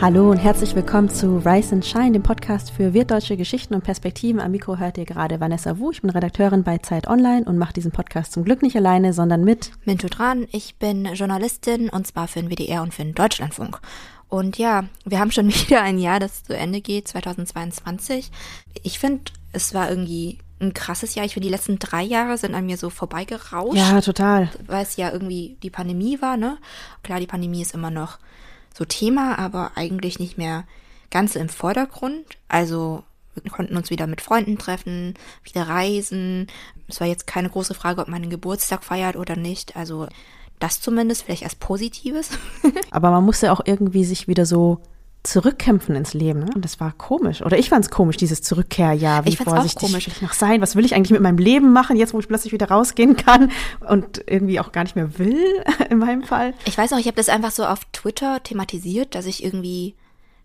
Hallo und herzlich willkommen zu Rise and Shine, dem Podcast für wirtdeutsche Geschichten und Perspektiven. Am Mikro hört ihr gerade Vanessa Wu. Ich bin Redakteurin bei Zeit Online und mache diesen Podcast zum Glück nicht alleine, sondern mit Mintu Tran. Ich bin Journalistin und zwar für den WDR und für den Deutschlandfunk. Und ja, wir haben schon wieder ein Jahr, das zu Ende geht, 2022. Ich finde, es war irgendwie ein krasses Jahr. Ich finde, die letzten drei Jahre sind an mir so vorbeigerauscht. Ja, total. Weil es ja irgendwie die Pandemie war, ne? Klar, die Pandemie ist immer noch so Thema, aber eigentlich nicht mehr ganz im Vordergrund. Also wir konnten uns wieder mit Freunden treffen, wieder reisen. Es war jetzt keine große Frage, ob man einen Geburtstag feiert oder nicht. Also das zumindest vielleicht als Positives. aber man musste auch irgendwie sich wieder so zurückkämpfen ins Leben. Ne? Und das war komisch. Oder ich fand es komisch, dieses Zurückkehrjahr. Wie ich vorsichtig auch komisch. will ich noch sein? Was will ich eigentlich mit meinem Leben machen, jetzt wo ich plötzlich wieder rausgehen kann und irgendwie auch gar nicht mehr will, in meinem Fall? Ich weiß noch, ich habe das einfach so auf Twitter thematisiert, dass ich irgendwie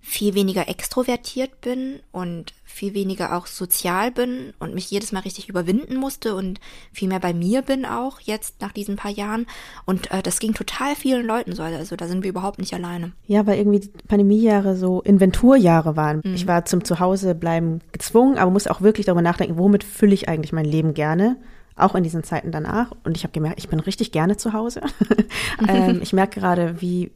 viel weniger extrovertiert bin und viel weniger auch sozial bin und mich jedes Mal richtig überwinden musste und viel mehr bei mir bin auch jetzt nach diesen paar Jahren. Und äh, das ging total vielen Leuten so. Also da sind wir überhaupt nicht alleine. Ja, weil irgendwie die Pandemiejahre so Inventurjahre waren. Mhm. Ich war zum Zuhausebleiben gezwungen, aber musste auch wirklich darüber nachdenken, womit fülle ich eigentlich mein Leben gerne auch in diesen Zeiten danach. Und ich habe gemerkt, ich bin richtig gerne zu Hause. ähm, ich merke gerade, wie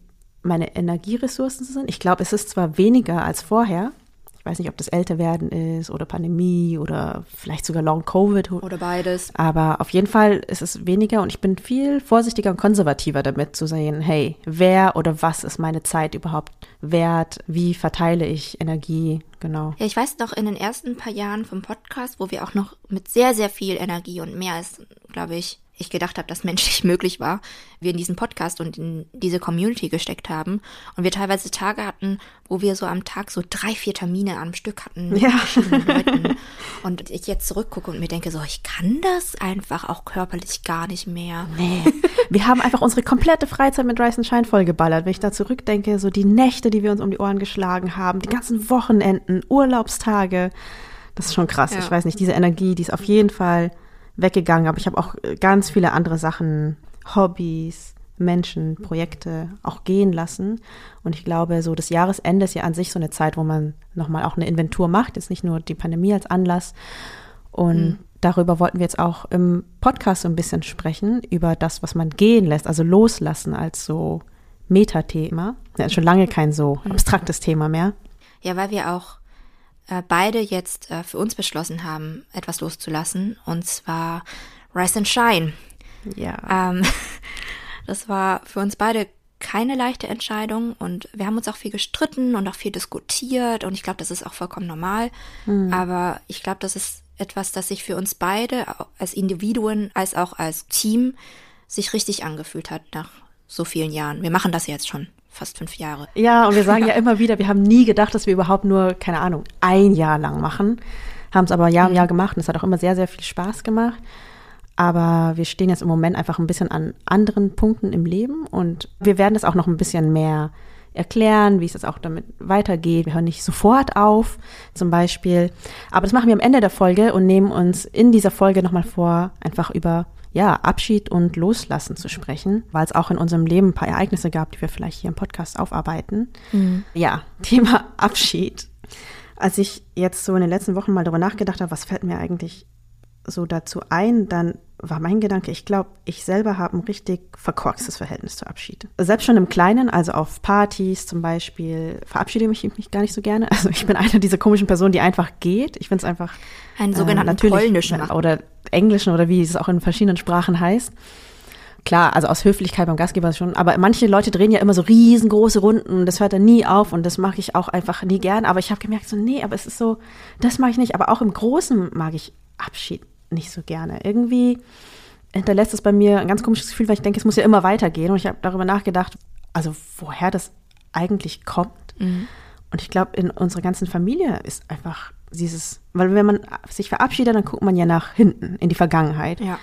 meine Energieressourcen sind. Ich glaube, es ist zwar weniger als vorher. Ich weiß nicht, ob das Älterwerden ist oder Pandemie oder vielleicht sogar Long Covid. Oder beides. Aber auf jeden Fall ist es weniger und ich bin viel vorsichtiger und konservativer damit zu sehen, hey, wer oder was ist meine Zeit überhaupt wert? Wie verteile ich Energie? Genau. Ja, ich weiß noch, in den ersten paar Jahren vom Podcast, wo wir auch noch mit sehr, sehr viel Energie und mehr als, glaube ich, ich gedacht habe, dass menschlich möglich war, wir in diesen Podcast und in diese Community gesteckt haben und wir teilweise Tage hatten, wo wir so am Tag so drei, vier Termine am Stück hatten mit ja. verschiedenen Leuten. Und ich jetzt zurückgucke und mir denke so, ich kann das einfach auch körperlich gar nicht mehr. Nee. Wir haben einfach unsere komplette Freizeit mit Rise and Shine vollgeballert. Wenn ich da zurückdenke, so die Nächte, die wir uns um die Ohren geschlagen haben, die ganzen Wochenenden, Urlaubstage. Das ist schon krass. Ja. Ich weiß nicht, diese Energie, die ist auf jeden Fall weggegangen, aber ich habe auch äh, ganz viele andere Sachen, Hobbys, Menschen, Projekte auch gehen lassen. Und ich glaube, so das Jahresende ist ja an sich so eine Zeit, wo man nochmal auch eine Inventur macht, jetzt nicht nur die Pandemie als Anlass. Und mhm. darüber wollten wir jetzt auch im Podcast so ein bisschen sprechen, über das, was man gehen lässt, also loslassen als so Metathema. Ja, schon lange kein so mhm. abstraktes Thema mehr. Ja, weil wir auch äh, beide jetzt äh, für uns beschlossen haben, etwas loszulassen. Und zwar Rise and Shine. Ja. Ähm, das war für uns beide keine leichte Entscheidung und wir haben uns auch viel gestritten und auch viel diskutiert und ich glaube, das ist auch vollkommen normal. Mhm. Aber ich glaube, das ist etwas, das sich für uns beide als Individuen als auch als Team sich richtig angefühlt hat nach so vielen Jahren. Wir machen das jetzt schon fast fünf Jahre. Ja, und wir sagen ja immer wieder, wir haben nie gedacht, dass wir überhaupt nur, keine Ahnung, ein Jahr lang machen. Haben es aber Jahr um Jahr mhm. gemacht und es hat auch immer sehr, sehr viel Spaß gemacht. Aber wir stehen jetzt im Moment einfach ein bisschen an anderen Punkten im Leben und wir werden das auch noch ein bisschen mehr erklären, wie es jetzt auch damit weitergeht. Wir hören nicht sofort auf, zum Beispiel. Aber das machen wir am Ende der Folge und nehmen uns in dieser Folge nochmal vor, einfach über ja, Abschied und Loslassen zu sprechen, weil es auch in unserem Leben ein paar Ereignisse gab, die wir vielleicht hier im Podcast aufarbeiten. Mhm. Ja, Thema Abschied. Als ich jetzt so in den letzten Wochen mal darüber nachgedacht habe, was fällt mir eigentlich so dazu ein, dann war mein Gedanke, ich glaube, ich selber habe ein richtig verkorkstes Verhältnis zu Abschied. Selbst schon im Kleinen, also auf Partys zum Beispiel, verabschiede ich mich gar nicht so gerne. Also ich bin eine dieser komischen Personen, die einfach geht. Ich finde es einfach einen sogenannten äh, polnischen oder englischen oder wie es auch in verschiedenen Sprachen heißt. Klar, also aus Höflichkeit beim Gastgeber schon, aber manche Leute drehen ja immer so riesengroße Runden und das hört dann nie auf und das mache ich auch einfach nie gern. Aber ich habe gemerkt, so, nee, aber es ist so, das mag ich nicht. Aber auch im Großen mag ich Abschied nicht so gerne. Irgendwie hinterlässt es bei mir ein ganz komisches Gefühl, weil ich denke, es muss ja immer weitergehen. Und ich habe darüber nachgedacht, also woher das eigentlich kommt. Mhm. Und ich glaube, in unserer ganzen Familie ist einfach dieses, weil wenn man sich verabschiedet, dann guckt man ja nach hinten, in die Vergangenheit. Ja.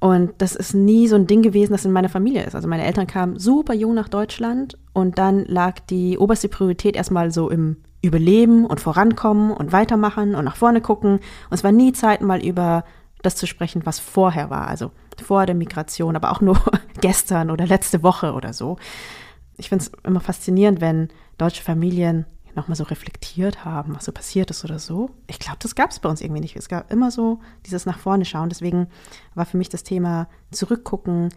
Und das ist nie so ein Ding gewesen, das in meiner Familie ist. Also meine Eltern kamen super jung nach Deutschland und dann lag die oberste Priorität erstmal so im Überleben und Vorankommen und weitermachen und nach vorne gucken. Und es war nie Zeit, mal über das zu sprechen, was vorher war, also vor der Migration, aber auch nur gestern oder letzte Woche oder so. ich finde es immer faszinierend, wenn deutsche Familien nochmal so reflektiert haben, was so passiert ist oder so. Ich glaube, das gab es bei uns irgendwie nicht. Es gab immer so dieses nach vorne schauen. Deswegen war für mich das Thema zurückgucken,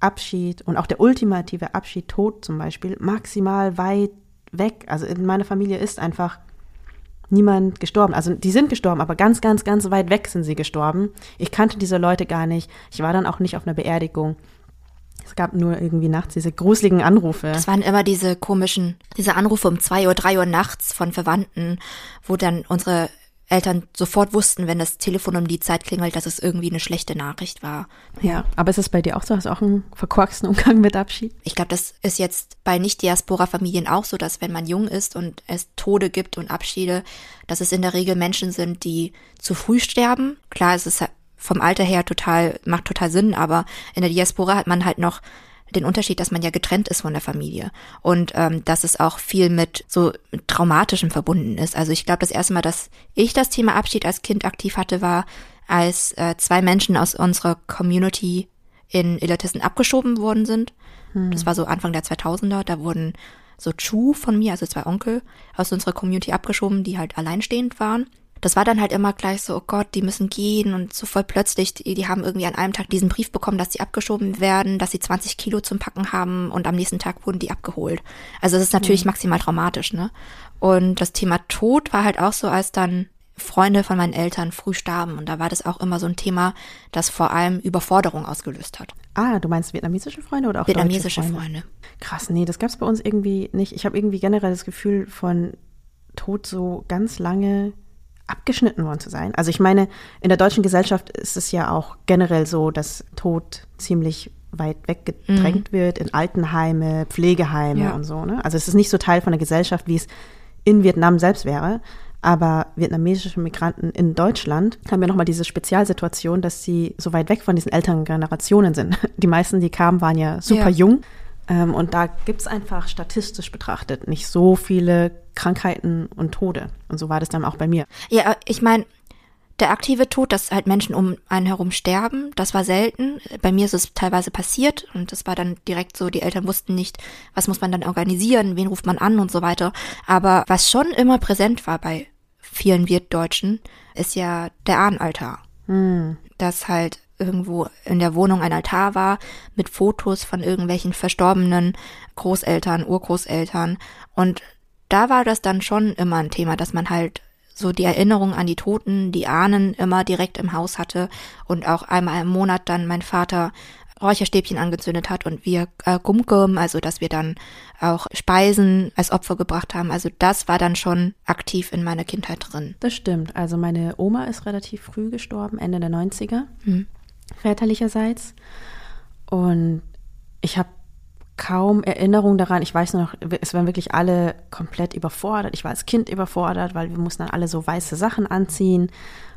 Abschied und auch der ultimative Abschied, Tod zum Beispiel, maximal weit weg. Also in meiner Familie ist einfach niemand gestorben. Also die sind gestorben, aber ganz, ganz, ganz weit weg sind sie gestorben. Ich kannte diese Leute gar nicht. Ich war dann auch nicht auf einer Beerdigung. Es gab nur irgendwie nachts diese gruseligen Anrufe. Es waren immer diese komischen, diese Anrufe um zwei Uhr, drei Uhr nachts von Verwandten, wo dann unsere Eltern sofort wussten, wenn das Telefon um die Zeit klingelt, dass es irgendwie eine schlechte Nachricht war. Ja, aber ist es bei dir auch so? Hast du auch einen verkorksten Umgang mit Abschied? Ich glaube, das ist jetzt bei Nicht-Diaspora-Familien auch so, dass wenn man jung ist und es Tode gibt und Abschiede, dass es in der Regel Menschen sind, die zu früh sterben. Klar, es ist vom Alter her total, macht total Sinn, aber in der Diaspora hat man halt noch den Unterschied, dass man ja getrennt ist von der Familie und ähm, dass es auch viel mit so traumatischem verbunden ist. Also ich glaube, das erste Mal, dass ich das Thema Abschied als Kind aktiv hatte, war, als äh, zwei Menschen aus unserer Community in Illertissen abgeschoben worden sind. Hm. Das war so Anfang der 2000er. Da wurden so Chu von mir, also zwei Onkel, aus unserer Community abgeschoben, die halt alleinstehend waren das war dann halt immer gleich so, oh Gott, die müssen gehen und so voll plötzlich, die, die haben irgendwie an einem Tag diesen Brief bekommen, dass sie abgeschoben werden, dass sie 20 Kilo zum Packen haben und am nächsten Tag wurden die abgeholt. Also das ist natürlich mhm. maximal traumatisch, ne? Und das Thema Tod war halt auch so, als dann Freunde von meinen Eltern früh starben. Und da war das auch immer so ein Thema, das vor allem Überforderung ausgelöst hat. Ah, du meinst vietnamesische Freunde oder auch vietnamesische Freunde? Freunde? Krass, nee, das gab es bei uns irgendwie nicht. Ich habe irgendwie generell das Gefühl von Tod so ganz lange abgeschnitten worden zu sein. Also ich meine, in der deutschen Gesellschaft ist es ja auch generell so, dass Tod ziemlich weit weggedrängt mhm. wird in Altenheime, Pflegeheime ja. und so. Ne? Also es ist nicht so Teil von der Gesellschaft, wie es in Vietnam selbst wäre. Aber vietnamesische Migranten in Deutschland haben ja nochmal diese Spezialsituation, dass sie so weit weg von diesen älteren Generationen sind. Die meisten, die kamen, waren ja super ja. jung. Ähm, und da gibt es einfach statistisch betrachtet nicht so viele Krankheiten und Tode. Und so war das dann auch bei mir. Ja, ich meine, der aktive Tod, dass halt Menschen um einen herum sterben, das war selten. Bei mir ist es teilweise passiert und das war dann direkt so, die Eltern wussten nicht, was muss man dann organisieren, wen ruft man an und so weiter. Aber was schon immer präsent war bei vielen Wirtdeutschen, ist ja der Ahnenaltar. Hm. Dass halt irgendwo in der Wohnung ein Altar war mit Fotos von irgendwelchen verstorbenen Großeltern, Urgroßeltern und da war das dann schon immer ein Thema, dass man halt so die Erinnerung an die Toten, die Ahnen immer direkt im Haus hatte und auch einmal im Monat dann mein Vater Räucherstäbchen angezündet hat und wir äh, Gumgum, also dass wir dann auch Speisen als Opfer gebracht haben. Also das war dann schon aktiv in meiner Kindheit drin. Das stimmt. Also meine Oma ist relativ früh gestorben, Ende der 90er, hm. Väterlicherseits. Und ich habe kaum Erinnerung daran. Ich weiß nur noch, es waren wirklich alle komplett überfordert. Ich war als Kind überfordert, weil wir mussten dann alle so weiße Sachen anziehen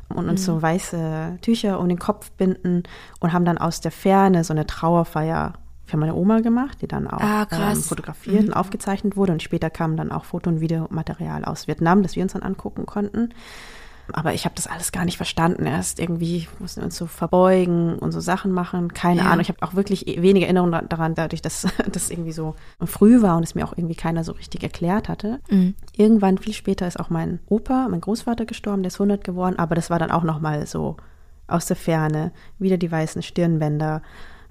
und uns mhm. so weiße Tücher um den Kopf binden und haben dann aus der Ferne so eine Trauerfeier für meine Oma gemacht, die dann auch ah, ähm, fotografiert mhm. und aufgezeichnet wurde. Und später kam dann auch Foto- und Videomaterial aus Vietnam, das wir uns dann angucken konnten. Aber ich habe das alles gar nicht verstanden. Erst irgendwie mussten wir uns so verbeugen und so Sachen machen. Keine ja. Ahnung. Ich habe auch wirklich wenige Erinnerungen daran, dadurch, dass das irgendwie so früh war und es mir auch irgendwie keiner so richtig erklärt hatte. Mhm. Irgendwann, viel später, ist auch mein Opa, mein Großvater gestorben, der ist 100 geworden. Aber das war dann auch nochmal so aus der Ferne. Wieder die weißen Stirnbänder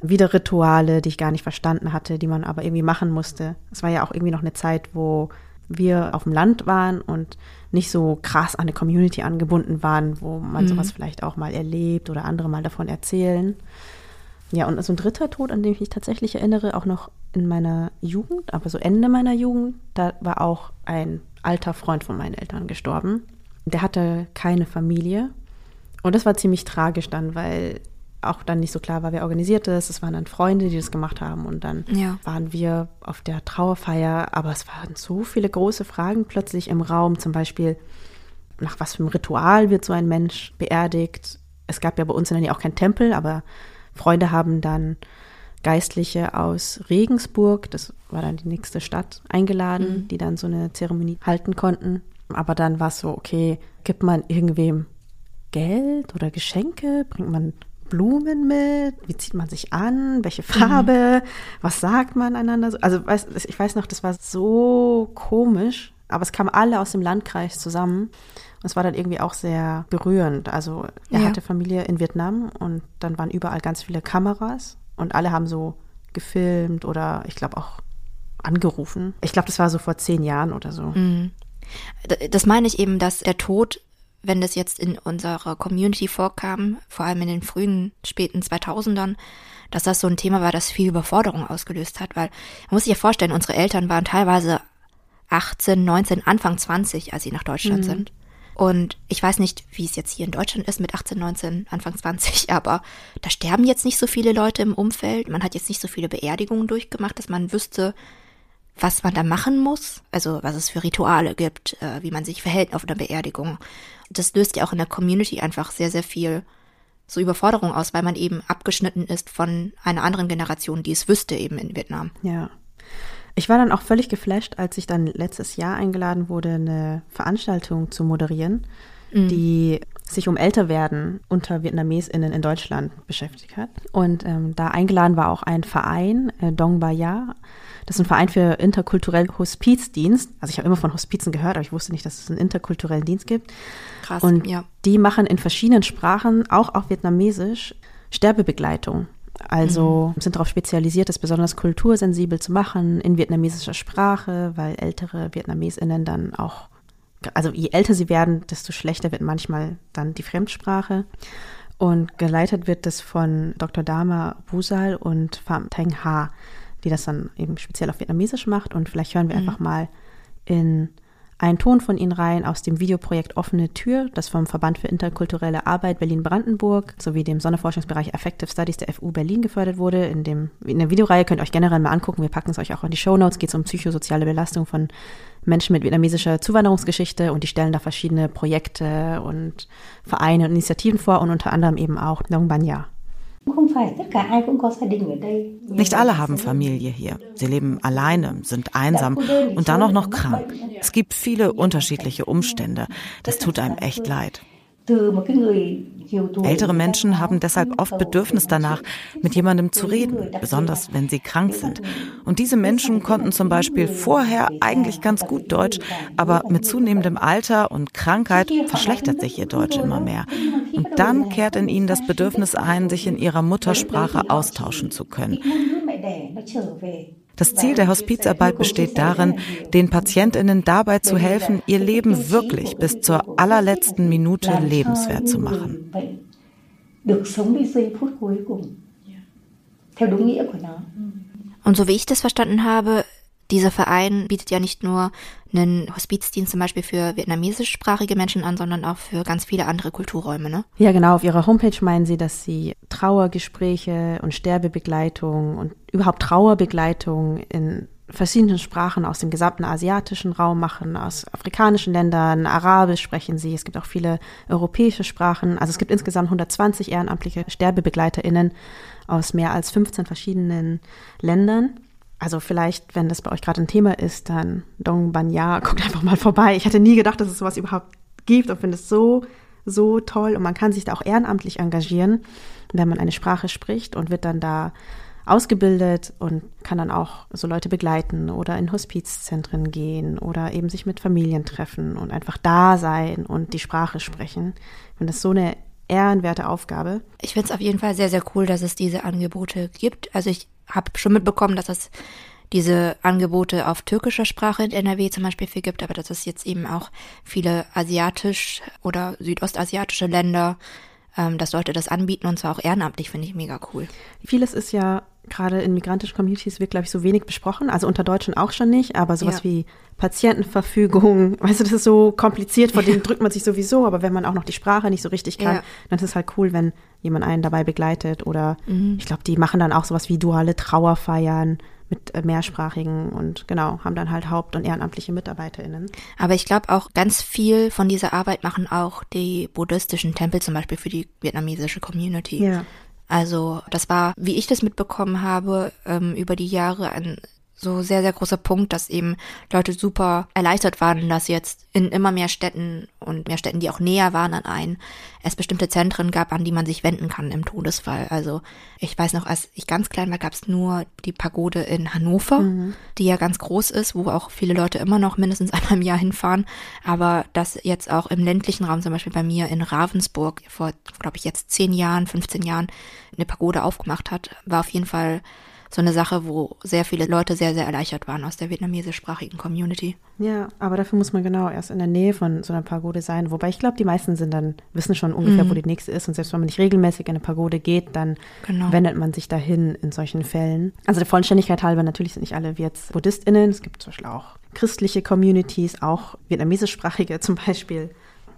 wieder Rituale, die ich gar nicht verstanden hatte, die man aber irgendwie machen musste. Es war ja auch irgendwie noch eine Zeit, wo wir auf dem Land waren und nicht so krass an eine Community angebunden waren, wo man mhm. sowas vielleicht auch mal erlebt oder andere mal davon erzählen. Ja, und so ein dritter Tod, an den ich mich tatsächlich erinnere, auch noch in meiner Jugend, aber so Ende meiner Jugend, da war auch ein alter Freund von meinen Eltern gestorben. Der hatte keine Familie. Und das war ziemlich tragisch dann, weil auch dann nicht so klar war, wer organisiert das. Es waren dann Freunde, die das gemacht haben und dann ja. waren wir auf der Trauerfeier. Aber es waren so viele große Fragen plötzlich im Raum. Zum Beispiel, nach was für einem Ritual wird so ein Mensch beerdigt? Es gab ja bei uns in der Nähe auch kein Tempel, aber Freunde haben dann Geistliche aus Regensburg, das war dann die nächste Stadt, eingeladen, mhm. die dann so eine Zeremonie halten konnten. Aber dann war es so, okay, gibt man irgendwem Geld oder Geschenke? Bringt man Blumen mit? Wie zieht man sich an? Welche Farbe? Mhm. Was sagt man einander? Also weiß, ich weiß noch, das war so komisch, aber es kamen alle aus dem Landkreis zusammen. Und es war dann irgendwie auch sehr berührend. Also er ja. hatte Familie in Vietnam und dann waren überall ganz viele Kameras und alle haben so gefilmt oder ich glaube auch angerufen. Ich glaube, das war so vor zehn Jahren oder so. Mhm. Das meine ich eben, dass der Tod wenn das jetzt in unserer Community vorkam, vor allem in den frühen, späten 2000ern, dass das so ein Thema war, das viel Überforderung ausgelöst hat, weil man muss sich ja vorstellen, unsere Eltern waren teilweise 18, 19, Anfang 20, als sie nach Deutschland mhm. sind. Und ich weiß nicht, wie es jetzt hier in Deutschland ist mit 18, 19, Anfang 20, aber da sterben jetzt nicht so viele Leute im Umfeld. Man hat jetzt nicht so viele Beerdigungen durchgemacht, dass man wüsste, was man da machen muss, also was es für Rituale gibt, äh, wie man sich verhält auf einer Beerdigung. Das löst ja auch in der Community einfach sehr, sehr viel so Überforderung aus, weil man eben abgeschnitten ist von einer anderen Generation, die es wüsste eben in Vietnam. Ja. Ich war dann auch völlig geflasht, als ich dann letztes Jahr eingeladen wurde, eine Veranstaltung zu moderieren, mhm. die sich um Älterwerden unter VietnamesInnen in Deutschland beschäftigt hat. Und ähm, da eingeladen war auch ein Verein, äh, Dong Ba Ya, das ist ein Verein für interkulturellen Hospizdienst. Also ich habe immer von Hospizen gehört, aber ich wusste nicht, dass es einen interkulturellen Dienst gibt. Krass, Und ja. die machen in verschiedenen Sprachen, auch auf Vietnamesisch, Sterbebegleitung. Also mhm. sind darauf spezialisiert, das besonders kultursensibel zu machen in vietnamesischer Sprache, weil ältere VietnamesInnen dann auch, also je älter sie werden, desto schlechter wird manchmal dann die Fremdsprache. Und geleitet wird das von Dr. Dama Wusal und Pham Thanh Ha die das dann eben speziell auf Vietnamesisch macht. Und vielleicht hören wir mhm. einfach mal in einen Ton von Ihnen rein aus dem Videoprojekt Offene Tür, das vom Verband für interkulturelle Arbeit Berlin-Brandenburg sowie dem Sonderforschungsbereich Affective Studies der FU Berlin gefördert wurde. In, dem, in der Videoreihe könnt ihr euch generell mal angucken. Wir packen es euch auch in die Show Notes. Geht es um psychosoziale Belastung von Menschen mit vietnamesischer Zuwanderungsgeschichte und die stellen da verschiedene Projekte und Vereine und Initiativen vor und unter anderem eben auch Nong Banya. Nicht alle haben Familie hier. Sie leben alleine, sind einsam und dann auch noch krank. Es gibt viele unterschiedliche Umstände. Das tut einem echt leid. Ältere Menschen haben deshalb oft Bedürfnis danach, mit jemandem zu reden, besonders wenn sie krank sind. Und diese Menschen konnten zum Beispiel vorher eigentlich ganz gut Deutsch, aber mit zunehmendem Alter und Krankheit verschlechtert sich ihr Deutsch immer mehr. Und dann kehrt in ihnen das Bedürfnis ein, sich in ihrer Muttersprache austauschen zu können. Das Ziel der Hospizarbeit besteht darin, den Patientinnen dabei zu helfen, ihr Leben wirklich bis zur allerletzten Minute lebenswert zu machen. Und so wie ich das verstanden habe, dieser Verein bietet ja nicht nur einen Hospizdienst zum Beispiel für vietnamesischsprachige Menschen an, sondern auch für ganz viele andere Kulturräume, ne? Ja, genau. Auf ihrer Homepage meinen sie, dass sie Trauergespräche und Sterbebegleitung und überhaupt Trauerbegleitung in verschiedenen Sprachen aus dem gesamten asiatischen Raum machen, aus afrikanischen Ländern, Arabisch sprechen sie, es gibt auch viele europäische Sprachen. Also es gibt insgesamt 120 ehrenamtliche SterbebegleiterInnen aus mehr als 15 verschiedenen Ländern also vielleicht, wenn das bei euch gerade ein Thema ist, dann Dong Banya, guckt einfach mal vorbei. Ich hätte nie gedacht, dass es sowas überhaupt gibt und finde es so, so toll. Und man kann sich da auch ehrenamtlich engagieren, wenn man eine Sprache spricht und wird dann da ausgebildet und kann dann auch so Leute begleiten oder in Hospizzentren gehen oder eben sich mit Familien treffen und einfach da sein und die Sprache sprechen. Ich finde das so eine ehrenwerte Aufgabe. Ich finde es auf jeden Fall sehr, sehr cool, dass es diese Angebote gibt. Also ich habe schon mitbekommen, dass es diese Angebote auf türkischer Sprache in NRW zum Beispiel viel gibt, aber dass es jetzt eben auch viele asiatisch oder südostasiatische Länder, ähm, dass Leute das anbieten und zwar auch ehrenamtlich, finde ich mega cool. Vieles ist ja gerade in migrantischen Communities wird, glaube ich, so wenig besprochen. Also unter Deutschen auch schon nicht, aber sowas ja. wie Patientenverfügung, weißt du, das ist so kompliziert, vor dem drückt man sich sowieso, aber wenn man auch noch die Sprache nicht so richtig kann, ja. dann ist es halt cool, wenn jemand einen dabei begleitet oder mhm. ich glaube, die machen dann auch sowas wie duale Trauerfeiern mit äh, mehrsprachigen und genau, haben dann halt Haupt- und ehrenamtliche MitarbeiterInnen. Aber ich glaube auch ganz viel von dieser Arbeit machen auch die buddhistischen Tempel zum Beispiel für die vietnamesische Community. Ja. Also das war, wie ich das mitbekommen habe, ähm, über die Jahre ein so sehr, sehr großer Punkt, dass eben Leute super erleichtert waren, dass jetzt in immer mehr Städten und mehr Städten, die auch näher waren an einen, es bestimmte Zentren gab, an die man sich wenden kann im Todesfall. Also ich weiß noch, als ich ganz klein war, gab es nur die Pagode in Hannover, mhm. die ja ganz groß ist, wo auch viele Leute immer noch mindestens einmal im Jahr hinfahren. Aber dass jetzt auch im ländlichen Raum, zum Beispiel bei mir in Ravensburg, vor, glaube ich, jetzt zehn Jahren, 15 Jahren, eine Pagode aufgemacht hat, war auf jeden Fall so eine Sache, wo sehr viele Leute sehr, sehr erleichtert waren aus der vietnamesischsprachigen Community. Ja, aber dafür muss man genau erst in der Nähe von so einer Pagode sein. Wobei ich glaube, die meisten sind dann, wissen schon ungefähr, mhm. wo die nächste ist. Und selbst wenn man nicht regelmäßig in eine Pagode geht, dann genau. wendet man sich dahin in solchen Fällen. Also der Vollständigkeit halber, natürlich sind nicht alle wie jetzt BuddhistInnen. Es gibt zum Beispiel auch christliche Communities, auch vietnamesischsprachige zum Beispiel.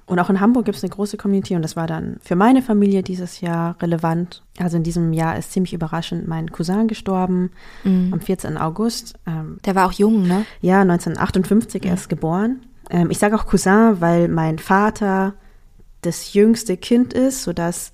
Und auch in Hamburg gibt es eine große Community und das war dann für meine Familie dieses Jahr relevant. Also in diesem Jahr ist ziemlich überraschend mein Cousin gestorben mhm. am 14. August. Ähm, Der war auch jung, ne? Ja, 1958 mhm. erst geboren. Ähm, ich sage auch Cousin, weil mein Vater das jüngste Kind ist, sodass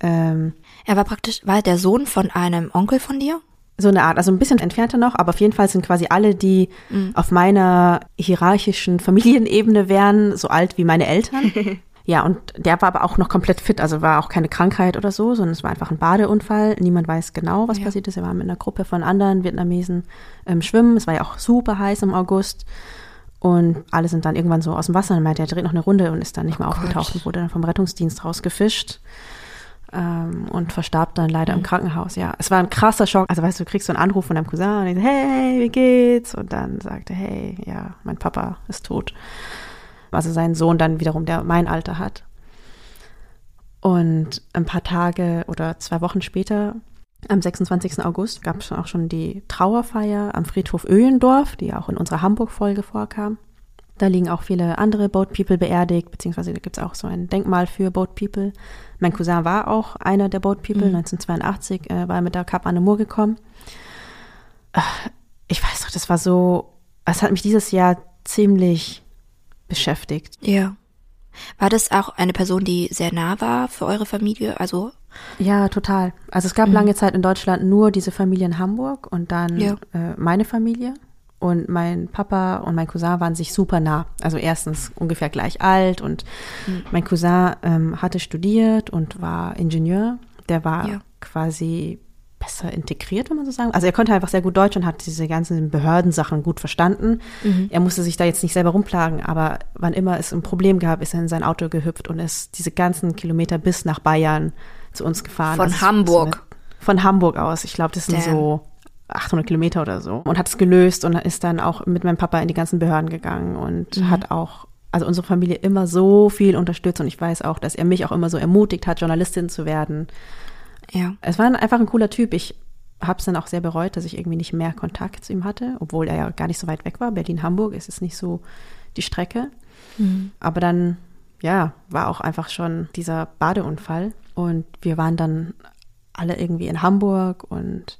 ähm, er war praktisch, war der Sohn von einem Onkel von dir? So eine Art, also ein bisschen entfernter noch, aber auf jeden Fall sind quasi alle, die mhm. auf meiner hierarchischen Familienebene wären, so alt wie meine Eltern. ja, und der war aber auch noch komplett fit, also war auch keine Krankheit oder so, sondern es war einfach ein Badeunfall. Niemand weiß genau, was ja. passiert ist. Er war mit einer Gruppe von anderen Vietnamesen ähm, schwimmen. Es war ja auch super heiß im August. Und alle sind dann irgendwann so aus dem Wasser und meinte, er dreht noch eine Runde und ist dann nicht mehr oh aufgetaucht Gott. und wurde dann vom Rettungsdienst rausgefischt ähm, und verstarb dann leider mhm. im Krankenhaus. Ja, es war ein krasser Schock. Also weißt du, du kriegst so einen Anruf von deinem Cousin und ich so, hey, wie geht's? Und dann sagte, hey, ja, mein Papa ist tot. Also sein Sohn dann wiederum, der mein Alter hat. Und ein paar Tage oder zwei Wochen später, am 26. August, gab es auch schon die Trauerfeier am Friedhof Öhlendorf, die auch in unserer Hamburg-Folge vorkam. Da liegen auch viele andere Boat People beerdigt, beziehungsweise da gibt es auch so ein Denkmal für Boat People. Mein Cousin war auch einer der Boat People. Mhm. 1982 äh, war er mit der Cap Anemur gekommen. Äh, ich weiß doch, das war so, es hat mich dieses Jahr ziemlich beschäftigt. Ja. War das auch eine Person, die sehr nah war für eure Familie? Also ja, total. Also es gab mhm. lange Zeit in Deutschland nur diese Familie in Hamburg und dann ja. äh, meine Familie. Und mein Papa und mein Cousin waren sich super nah. Also erstens ungefähr gleich alt und mhm. mein Cousin ähm, hatte studiert und war Ingenieur. Der war ja. quasi besser integriert, wenn man so sagen. Also er konnte einfach sehr gut Deutsch und hat diese ganzen Behördensachen gut verstanden. Mhm. Er musste sich da jetzt nicht selber rumplagen, aber wann immer es ein Problem gab, ist er in sein Auto gehüpft und ist diese ganzen Kilometer bis nach Bayern zu uns gefahren. Von also Hamburg. von Hamburg aus. Ich glaube, das sind Damn. so 800 Kilometer oder so und hat es gelöst und ist dann auch mit meinem Papa in die ganzen Behörden gegangen und mhm. hat auch also unsere Familie immer so viel unterstützt und ich weiß auch, dass er mich auch immer so ermutigt hat, Journalistin zu werden. Ja. Es war einfach ein cooler Typ. Ich habe es dann auch sehr bereut, dass ich irgendwie nicht mehr Kontakt zu ihm hatte, obwohl er ja gar nicht so weit weg war. Berlin-Hamburg ist es nicht so die Strecke. Mhm. Aber dann, ja, war auch einfach schon dieser Badeunfall und wir waren dann alle irgendwie in Hamburg und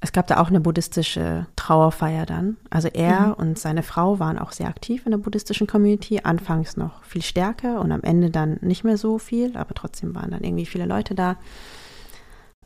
es gab da auch eine buddhistische Trauerfeier dann. Also er mhm. und seine Frau waren auch sehr aktiv in der buddhistischen Community. Anfangs noch viel stärker und am Ende dann nicht mehr so viel, aber trotzdem waren dann irgendwie viele Leute da.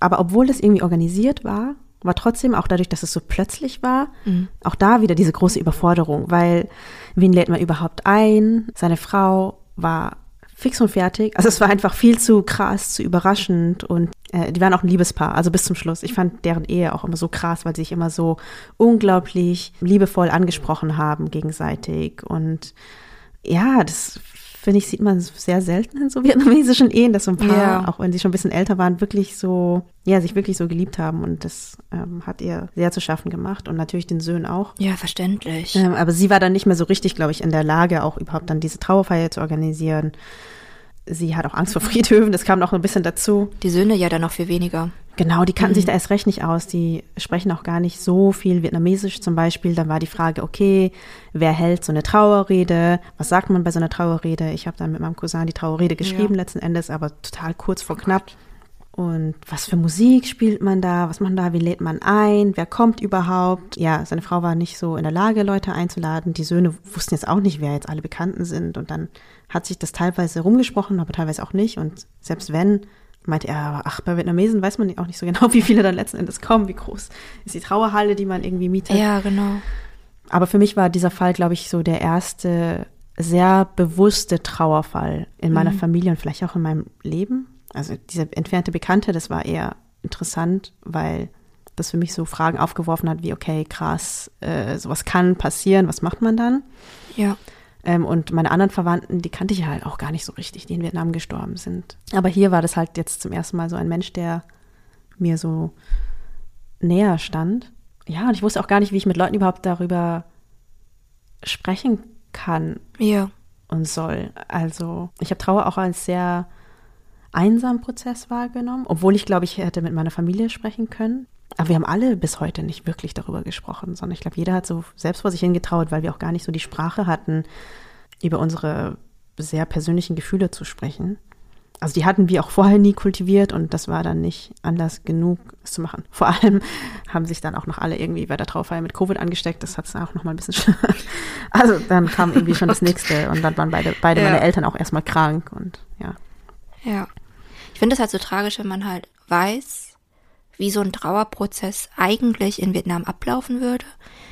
Aber obwohl es irgendwie organisiert war, war trotzdem auch dadurch, dass es so plötzlich war, mhm. auch da wieder diese große Überforderung, weil wen lädt man überhaupt ein? Seine Frau war fix und fertig. Also es war einfach viel zu krass, zu überraschend und äh, die waren auch ein Liebespaar, also bis zum Schluss. Ich fand deren Ehe auch immer so krass, weil sie sich immer so unglaublich liebevoll angesprochen haben gegenseitig und ja, das finde ich, sieht man sehr selten in so vietnamesischen Ehen, dass so ein Paar, ja. auch wenn sie schon ein bisschen älter waren, wirklich so, ja, sich wirklich so geliebt haben. Und das ähm, hat ihr sehr zu schaffen gemacht und natürlich den Söhnen auch. Ja, verständlich. Ähm, aber sie war dann nicht mehr so richtig, glaube ich, in der Lage, auch überhaupt dann diese Trauerfeier zu organisieren sie hat auch Angst vor Friedhöfen, das kam noch ein bisschen dazu. Die Söhne ja dann noch viel weniger. Genau, die kannten mhm. sich da erst recht nicht aus. Die sprechen auch gar nicht so viel Vietnamesisch zum Beispiel. Dann war die Frage, okay, wer hält so eine Trauerrede? Was sagt man bei so einer Trauerrede? Ich habe dann mit meinem Cousin die Trauerrede geschrieben ja. letzten Endes, aber total kurz vor oh knapp. Und was für Musik spielt man da? Was macht man da? Wie lädt man ein? Wer kommt überhaupt? Ja, seine Frau war nicht so in der Lage, Leute einzuladen. Die Söhne wussten jetzt auch nicht, wer jetzt alle Bekannten sind. Und dann hat sich das teilweise rumgesprochen, aber teilweise auch nicht. Und selbst wenn, meinte er, ach, bei Vietnamesen weiß man auch nicht so genau, wie viele dann letzten Endes kommen, wie groß ist die Trauerhalle, die man irgendwie mietet. Ja, genau. Aber für mich war dieser Fall, glaube ich, so der erste sehr bewusste Trauerfall in meiner mhm. Familie und vielleicht auch in meinem Leben. Also diese entfernte Bekannte, das war eher interessant, weil das für mich so Fragen aufgeworfen hat, wie, okay, krass, äh, sowas kann passieren, was macht man dann? Ja. Ähm, und meine anderen Verwandten, die kannte ich halt auch gar nicht so richtig, die in Vietnam gestorben sind. Aber hier war das halt jetzt zum ersten Mal so ein Mensch, der mir so näher stand. Ja, und ich wusste auch gar nicht, wie ich mit Leuten überhaupt darüber sprechen kann ja. und soll. Also ich habe Trauer auch als sehr einsamen Prozess wahrgenommen, obwohl ich glaube, ich hätte mit meiner Familie sprechen können. Aber wir haben alle bis heute nicht wirklich darüber gesprochen, sondern ich glaube, jeder hat so selbst vor sich hingetraut, weil wir auch gar nicht so die Sprache hatten, über unsere sehr persönlichen Gefühle zu sprechen. Also die hatten wir auch vorher nie kultiviert und das war dann nicht Anlass genug, es zu machen. Vor allem haben sich dann auch noch alle irgendwie bei der Trauerfeier mit Covid angesteckt. Das hat es auch noch mal ein bisschen schlimmer. Also dann kam irgendwie schon das nächste und dann waren beide, beide ja. meine Eltern auch erstmal krank und ja. Ja. Ich finde es halt so tragisch, wenn man halt weiß, wie so ein Trauerprozess eigentlich in Vietnam ablaufen würde.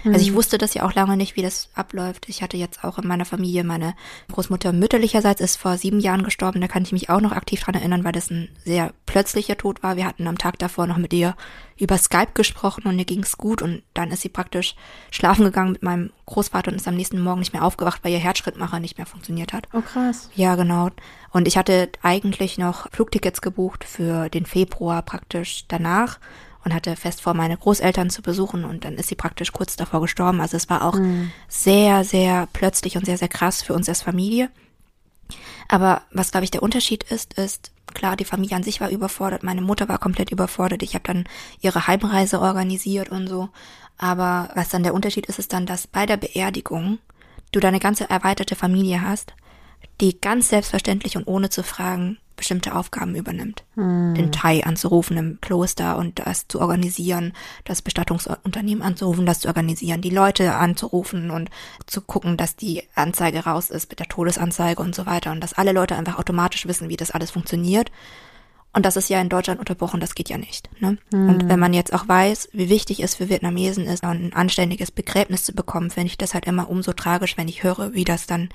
Mhm. Also ich mhm. wusste das ja auch lange nicht, wie das abläuft. Ich hatte jetzt auch in meiner Familie, meine Großmutter mütterlicherseits ist vor sieben Jahren gestorben. Da kann ich mich auch noch aktiv dran erinnern, weil das ein sehr plötzlicher Tod war. Wir hatten am Tag davor noch mit ihr über Skype gesprochen und ihr ging's gut und dann ist sie praktisch schlafen gegangen mit meinem Großvater und ist am nächsten Morgen nicht mehr aufgewacht, weil ihr Herzschrittmacher nicht mehr funktioniert hat. Oh krass. Ja, genau. Und ich hatte eigentlich noch Flugtickets gebucht für den Februar praktisch danach und hatte fest vor, meine Großeltern zu besuchen und dann ist sie praktisch kurz davor gestorben. Also es war auch mhm. sehr, sehr plötzlich und sehr, sehr krass für uns als Familie. Aber was, glaube ich, der Unterschied ist, ist, klar, die Familie an sich war überfordert, meine Mutter war komplett überfordert, ich habe dann ihre Heimreise organisiert und so. Aber was dann der Unterschied ist, ist dann, dass bei der Beerdigung du deine ganze erweiterte Familie hast, die ganz selbstverständlich und ohne zu fragen bestimmte Aufgaben übernimmt. Hm. Den Thai anzurufen im Kloster und das zu organisieren, das Bestattungsunternehmen anzurufen, das zu organisieren, die Leute anzurufen und zu gucken, dass die Anzeige raus ist mit der Todesanzeige und so weiter und dass alle Leute einfach automatisch wissen, wie das alles funktioniert. Und das ist ja in Deutschland unterbrochen, das geht ja nicht. Ne? Hm. Und wenn man jetzt auch weiß, wie wichtig es für Vietnamesen ist, ein anständiges Begräbnis zu bekommen, finde ich das halt immer umso tragisch, wenn ich höre, wie das dann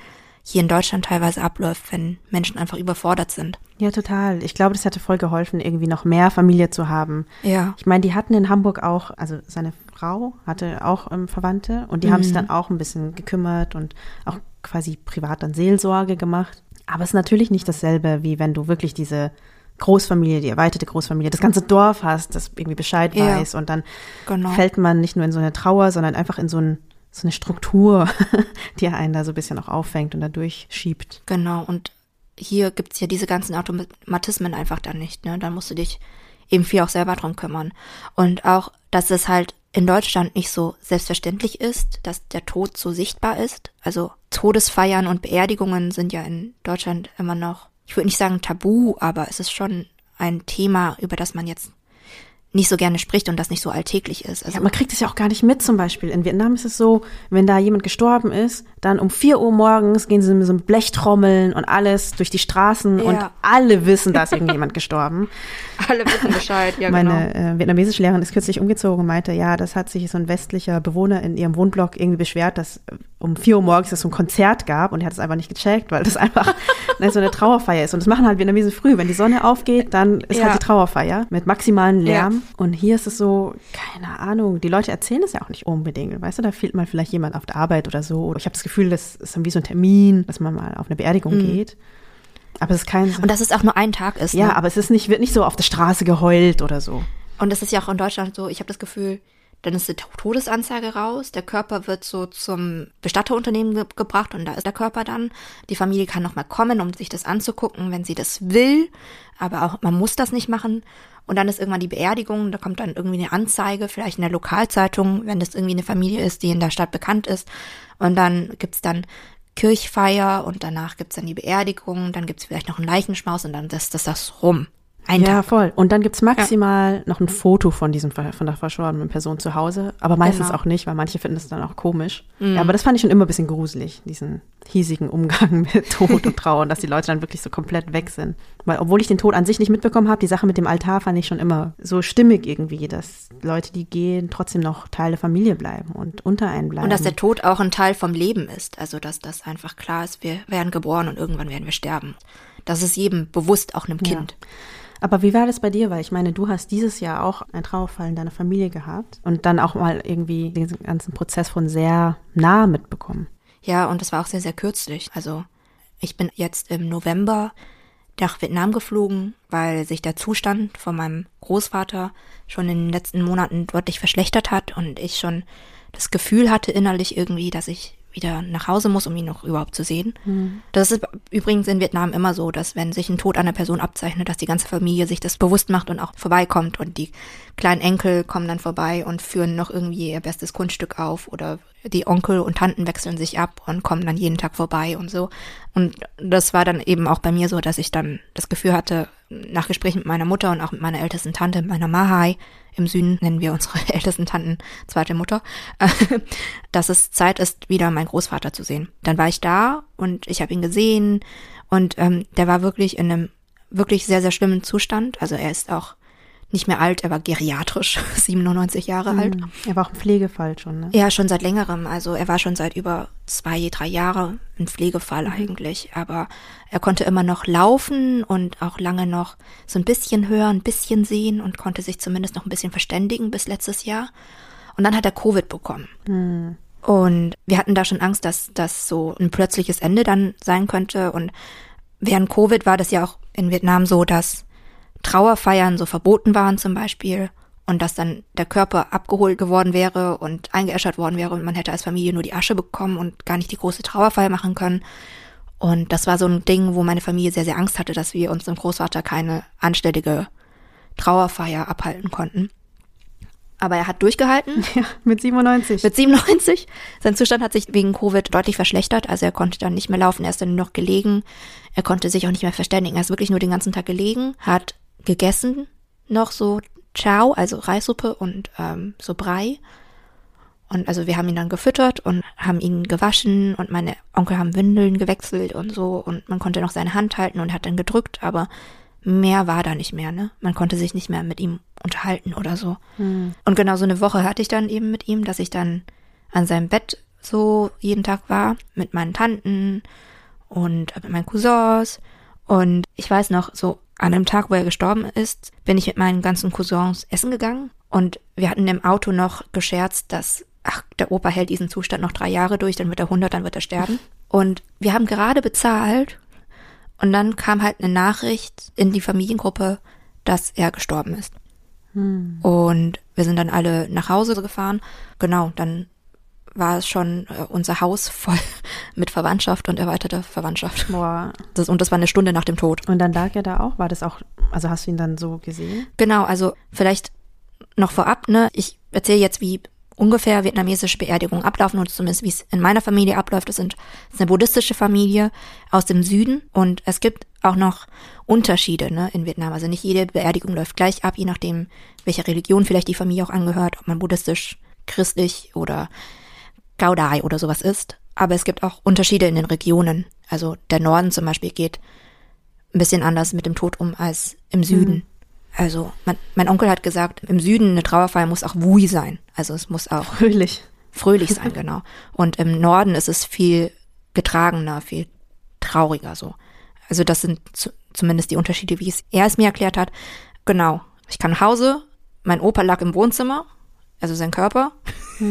hier in Deutschland teilweise abläuft, wenn Menschen einfach überfordert sind. Ja, total. Ich glaube, das hätte voll geholfen, irgendwie noch mehr Familie zu haben. Ja. Ich meine, die hatten in Hamburg auch, also seine Frau hatte auch ähm, Verwandte und die mhm. haben sich dann auch ein bisschen gekümmert und auch quasi privat dann Seelsorge gemacht. Aber es ist natürlich nicht dasselbe, wie wenn du wirklich diese Großfamilie, die erweiterte Großfamilie, das ganze Dorf hast, das irgendwie Bescheid ja. weiß und dann genau. fällt man nicht nur in so eine Trauer, sondern einfach in so ein so eine Struktur, die einen da so ein bisschen auch auffängt und da durchschiebt. Genau, und hier gibt's ja diese ganzen Automatismen einfach dann nicht, ne? Dann musst du dich eben viel auch selber drum kümmern. Und auch, dass es halt in Deutschland nicht so selbstverständlich ist, dass der Tod so sichtbar ist. Also Todesfeiern und Beerdigungen sind ja in Deutschland immer noch, ich würde nicht sagen tabu, aber es ist schon ein Thema, über das man jetzt nicht so gerne spricht und das nicht so alltäglich ist. Also ja, man kriegt es ja auch gar nicht mit zum Beispiel. In Vietnam ist es so, wenn da jemand gestorben ist, dann um vier Uhr morgens gehen sie mit so einem Blechtrommeln und alles durch die Straßen ja. und alle wissen, da ist irgendjemand gestorben. Alle wissen Bescheid, ja Meine genau. äh, vietnamesische Lehrerin ist kürzlich umgezogen und meinte, ja, das hat sich so ein westlicher Bewohner in ihrem Wohnblock irgendwie beschwert, dass äh, um vier Uhr morgens es so ein Konzert gab und er hat es einfach nicht gecheckt, weil das einfach ne, so eine Trauerfeier ist. Und das machen halt Vietnamesen früh. Wenn die Sonne aufgeht, dann ist halt ja. halt die Trauerfeier mit maximalen Lärm. Ja. Und hier ist es so, keine Ahnung, die Leute erzählen es ja auch nicht unbedingt. Weißt du, da fehlt mal vielleicht jemand auf der Arbeit oder so. Oder ich habe das Gefühl, das ist dann wie so ein Termin, dass man mal auf eine Beerdigung mhm. geht. Aber es ist kein. Und dass es auch nur ein Tag ist. Ja, ne? aber es ist nicht, wird nicht so auf der Straße geheult oder so. Und das ist ja auch in Deutschland so, ich habe das Gefühl, dann ist die Todesanzeige raus, der Körper wird so zum Bestatterunternehmen ge gebracht und da ist der Körper dann. Die Familie kann nochmal kommen, um sich das anzugucken, wenn sie das will, aber auch man muss das nicht machen. Und dann ist irgendwann die Beerdigung, da kommt dann irgendwie eine Anzeige, vielleicht in der Lokalzeitung, wenn das irgendwie eine Familie ist, die in der Stadt bekannt ist. Und dann gibt's dann Kirchfeier und danach gibt's dann die Beerdigung, dann gibt's vielleicht noch einen Leichenschmaus und dann ist das, das rum. Ein ja, Tag. voll. Und dann gibt's maximal noch ein Foto von diesem von der verstorbenen Person zu Hause, aber meistens Genau. auch nicht, weil manche finden es dann auch komisch. Ja, aber das fand ich schon immer ein bisschen gruselig, diesen hiesigen Umgang mit Tod und Trauer, und dass die Leute dann wirklich so komplett weg sind. Weil obwohl ich den Tod an sich nicht mitbekommen habe, die Sache mit dem Altar fand ich schon immer so stimmig irgendwie, dass Leute, die gehen, trotzdem noch Teil der Familie bleiben und unter einen bleiben. Und dass der Tod auch ein Teil vom Leben ist. Also, dass das einfach klar ist, wir werden geboren und irgendwann werden wir sterben. Das ist jedem bewusst, auch einem Kind. Aber wie war das bei dir? Weil ich meine, du hast dieses Jahr auch einen Trauerfall in deiner Familie gehabt und dann auch mal irgendwie den ganzen Prozess von sehr nah mitbekommen. Ja, und das war auch sehr, sehr kürzlich. Also, ich bin jetzt im November nach Vietnam geflogen, weil sich der Zustand von meinem Großvater schon in den letzten Monaten deutlich verschlechtert hat und ich schon das Gefühl hatte innerlich irgendwie, dass ich wieder nach Hause muss, um ihn noch überhaupt zu sehen. Das ist übrigens in Vietnam immer so, dass wenn sich ein Tod einer Person abzeichnet, dass die ganze Familie sich das bewusst macht und auch vorbeikommt und die kleinen Enkel kommen dann vorbei und führen noch irgendwie ihr bestes Kunststück auf oder die Onkel und Tanten wechseln sich ab und kommen dann jeden Tag vorbei und so. Und das war dann eben auch bei mir so, dass ich dann das Gefühl hatte, nach Gesprächen mit meiner Mutter und auch mit meiner ältesten Tante, meiner Mahai, im Süden nennen wir unsere ältesten Tanten zweite Mutter, dass es Zeit ist, wieder meinen Großvater zu sehen. Dann war ich da und ich habe ihn gesehen und ähm, der war wirklich in einem wirklich sehr, sehr schlimmen Zustand. Also er ist auch nicht mehr alt, er war geriatrisch, 97 Jahre alt. Er war auch ein Pflegefall schon, ne? Ja, schon seit längerem. Also er war schon seit über zwei, drei Jahre ein Pflegefall eigentlich. Aber er konnte immer noch laufen und auch lange noch so ein bisschen hören, ein bisschen sehen und konnte sich zumindest noch ein bisschen verständigen bis letztes Jahr. Und dann hat er Covid bekommen. Und wir hatten da schon Angst, dass das so ein plötzliches Ende dann sein könnte. Und während Covid war das ja auch in Vietnam so, dass Trauerfeiern so verboten waren zum Beispiel und dass dann der Körper abgeholt geworden wäre und eingeäschert worden wäre und man hätte als Familie nur die Asche bekommen und gar nicht die große Trauerfeier machen können. Und das war so ein Ding, wo meine Familie sehr, sehr Angst hatte, dass wir unserem Großvater keine anständige Trauerfeier abhalten konnten. Aber er hat durchgehalten. Ja, mit 97. Mit 97. Sein Zustand hat sich wegen Covid deutlich verschlechtert. Also er konnte dann nicht mehr laufen, er ist dann nur noch gelegen. Er konnte sich auch nicht mehr verständigen. Er ist wirklich nur den ganzen Tag gelegen, hat gegessen, noch so Chow, also Reissuppe und ähm, so Brei. Und also wir haben ihn dann gefüttert und haben ihn gewaschen und meine Onkel haben Windeln gewechselt und so und man konnte noch seine Hand halten und hat dann gedrückt, aber mehr war da nicht mehr, ne? Man konnte sich nicht mehr mit ihm unterhalten oder so. Und genau so eine Woche hatte ich dann eben mit ihm, dass ich dann an seinem Bett so jeden Tag war, mit meinen Tanten und mit meinen Cousins. Und ich weiß noch, so an einem Tag, wo er gestorben ist, bin ich mit meinen ganzen Cousins essen gegangen. Und wir hatten im Auto noch gescherzt, dass, ach, der Opa hält diesen Zustand noch drei Jahre durch, dann wird er 100, dann wird er sterben. Und wir haben gerade bezahlt und dann kam halt eine Nachricht in die Familiengruppe, dass er gestorben ist. Und wir sind dann alle nach Hause gefahren. Genau, dann war es schon äh, unser Haus voll mit Verwandtschaft und erweiterter Verwandtschaft. Boah. Das, und das war eine Stunde nach dem Tod. Und dann lag er da auch? War das auch, also hast du ihn dann so gesehen? Genau, also vielleicht noch vorab, ne? Ich erzähle jetzt, wie ungefähr vietnamesische Beerdigungen ablaufen und zumindest wie es in meiner Familie abläuft. Das sind das ist eine buddhistische Familie aus dem Süden und es gibt auch noch Unterschiede ne, in Vietnam. Also nicht jede Beerdigung läuft gleich ab, je nachdem, welcher Religion vielleicht die Familie auch angehört, ob man buddhistisch, christlich oder Gao Dai oder sowas ist. Aber es gibt auch Unterschiede in den Regionen. Also der Norden zum Beispiel geht ein bisschen anders mit dem Tod um als im Süden. Also mein, mein Onkel hat gesagt, im Süden eine Trauerfeier muss auch wui sein. Also es muss auch Fröhlich. fröhlich sein, genau. Und im Norden ist es viel getragener, viel trauriger so. Also das sind zu, zumindest die Unterschiede, wie es er es mir erklärt hat. Genau. Ich kam nach Hause, mein Opa lag im Wohnzimmer, also sein Körper.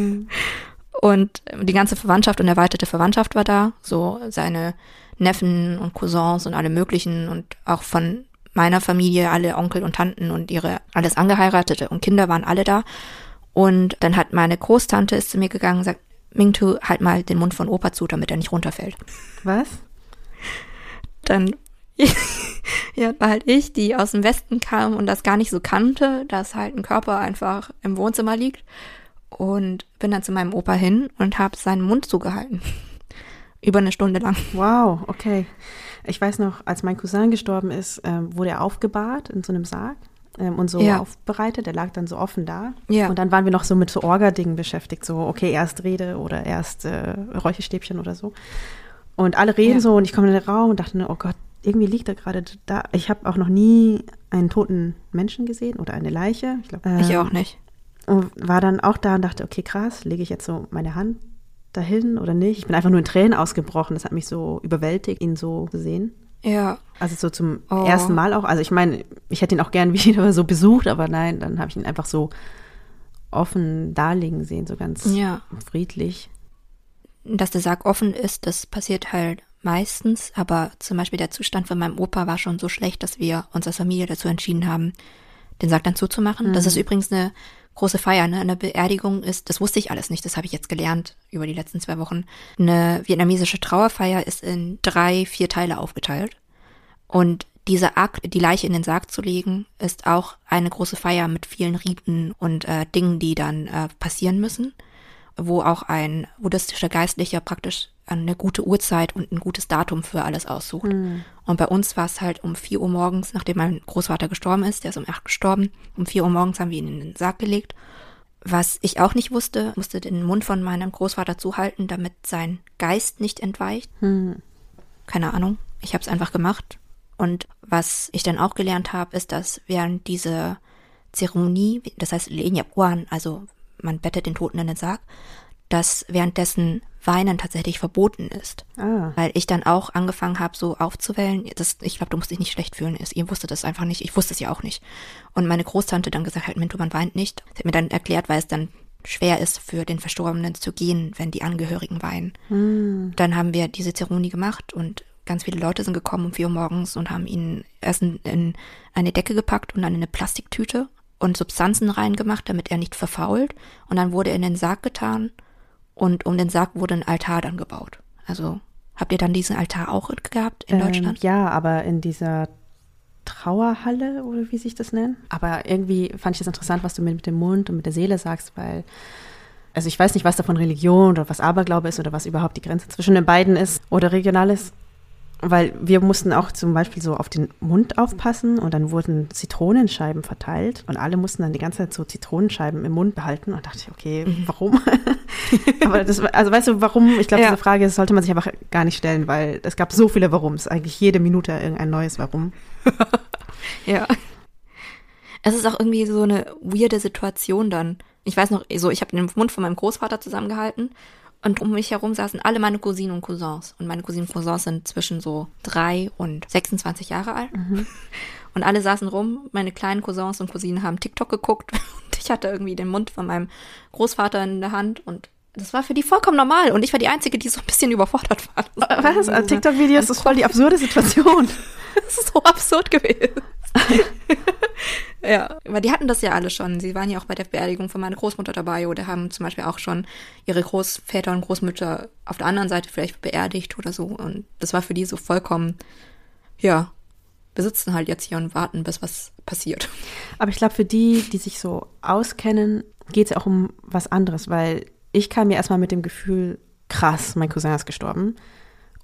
Und die ganze Verwandtschaft und erweiterte Verwandtschaft war da, so seine Neffen und Cousins und alle möglichen und auch von meiner Familie, alle Onkel und Tanten und ihre, alles Angeheiratete und Kinder waren alle da. Und dann hat meine Großtante ist zu mir gegangen und sagt, Mingtu, halt mal den Mund von Opa zu, damit er nicht runterfällt. Was? Dann ja, war halt ich, die aus dem Westen kam und das gar nicht so kannte, dass halt ein Körper einfach im Wohnzimmer liegt. Und bin dann zu meinem Opa hin und habe seinen Mund zugehalten. Über eine Stunde lang. Wow, okay. Ich weiß noch, als mein Cousin gestorben ist, ähm, wurde er aufgebahrt in so einem Sarg ähm, und so Ja. aufbereitet. Der lag dann so offen da. Ja. Und dann waren wir noch so mit so Orga-Dingen beschäftigt. So, okay, erst Rede oder erst äh, Räucherstäbchen oder so. Und alle reden Ja. so und ich komme in den Raum und dachte, oh Gott, irgendwie liegt er gerade da. Ich habe auch noch nie einen toten Menschen gesehen oder eine Leiche. Ich, glaub, Ich ähm, auch nicht. Und war dann auch da und dachte, okay, krass, lege ich jetzt so meine Hand dahin oder nicht? Ich bin einfach nur in Tränen ausgebrochen. Das hat mich so überwältigt, ihn so zu sehen. Ja. Also so zum Oh. ersten Mal auch. Also ich meine, ich hätte ihn auch gern wieder so besucht, aber nein, dann habe ich ihn einfach so offen darlegen sehen, so ganz Ja. friedlich. dass der Sarg offen ist, das passiert halt meistens, aber zum Beispiel der Zustand von meinem Opa war schon so schlecht, dass wir uns als Familie dazu entschieden haben, den Sarg dann zuzumachen. Das ist übrigens eine große Feier, ne? Eine Beerdigung ist, das wusste ich alles nicht, das habe ich jetzt gelernt über die letzten zwei Wochen. Eine vietnamesische Trauerfeier ist in drei, vier Teile aufgeteilt. Und dieser Akt, die Leiche in den Sarg zu legen, ist auch eine große Feier mit vielen Riten und äh, Dingen, die dann äh, passieren müssen, wo auch ein buddhistischer Geistlicher praktisch eine gute Uhrzeit und ein gutes Datum für alles aussucht. Und bei uns war es halt um 4 Uhr morgens, nachdem mein Großvater gestorben ist, der ist um 8 gestorben, um 4 Uhr morgens haben wir ihn in den Sarg gelegt. Was ich auch nicht wusste, musste den Mund von meinem Großvater zuhalten, damit sein Geist nicht entweicht keine Ahnung. Ich habe es einfach gemacht. Und was ich dann auch gelernt habe, ist, dass während dieser Zeremonie, das heißt Lenyapuan, also man bettet den Toten in den Sarg, dass währenddessen Weinen tatsächlich verboten ist. Ah. Weil ich dann auch angefangen habe, so aufzuwählen. Das, ich glaube, du musst dich nicht schlecht fühlen. Ihr wusstet das einfach nicht. Ich wusste es ja auch nicht. Und meine Großtante dann gesagt hat, Minto, man weint nicht. Sie hat mir dann erklärt, weil es dann schwer ist, für den Verstorbenen zu gehen, wenn die Angehörigen weinen. Dann haben wir diese Zeremonie gemacht und ganz viele Leute sind gekommen um vier Uhr morgens und haben ihn erst in, in eine Decke gepackt und dann in eine Plastiktüte und Substanzen reingemacht, damit er nicht verfault. Und dann wurde er in den Sarg getan und um den Sarg wurde ein Altar dann gebaut. Also habt ihr dann diesen Altar auch gehabt in Deutschland? Ähm, ja, aber in dieser Trauerhalle oder wie sich das nennt. Aber irgendwie fand ich das interessant, was du mit, mit dem Mund und mit der Seele sagst, weil also ich weiß nicht, was davon Religion oder was Aberglaube ist oder was überhaupt die Grenze zwischen den beiden ist oder regional ist. Weil wir mussten auch zum Beispiel so auf den Mund aufpassen und dann wurden Zitronenscheiben verteilt und alle mussten dann die ganze Zeit so Zitronenscheiben im Mund behalten und dachte ich, okay, warum? Aber das, also weißt du, warum? Ich glaube, Ja. diese Frage sollte man sich einfach gar nicht stellen, weil es gab so viele Warums, eigentlich jede Minute irgendein neues Warum. Ja. Es ist auch irgendwie so eine weirde Situation dann. Ich weiß noch, so ich habe den Mund von meinem Großvater zusammengehalten und um mich herum saßen alle meine Cousinen und Cousins. Und meine Cousinen und Cousins sind zwischen so drei und 26 Jahre alt. Und alle saßen rum, meine kleinen Cousins und Cousinen haben TikTok geguckt und ich hatte irgendwie den Mund von meinem Großvater in der Hand und das war für die vollkommen normal und ich war die Einzige, die so ein bisschen überfordert war. Was? Also TikTok-Videos ist voll die absurde Situation. Das ist so absurd gewesen. ja, aber die hatten das ja alle schon. Sie waren ja auch bei der Beerdigung von meiner Großmutter dabei oder haben zum Beispiel auch schon ihre Großväter und Großmütter auf der anderen Seite vielleicht beerdigt oder so. Und das war für die so vollkommen, ja, wir sitzen halt jetzt hier und warten, bis was passiert. Aber ich glaube, für die, die sich so auskennen, geht es ja auch um was anderes, weil ich kam mir erstmal mit dem Gefühl, krass, mein Cousin ist gestorben.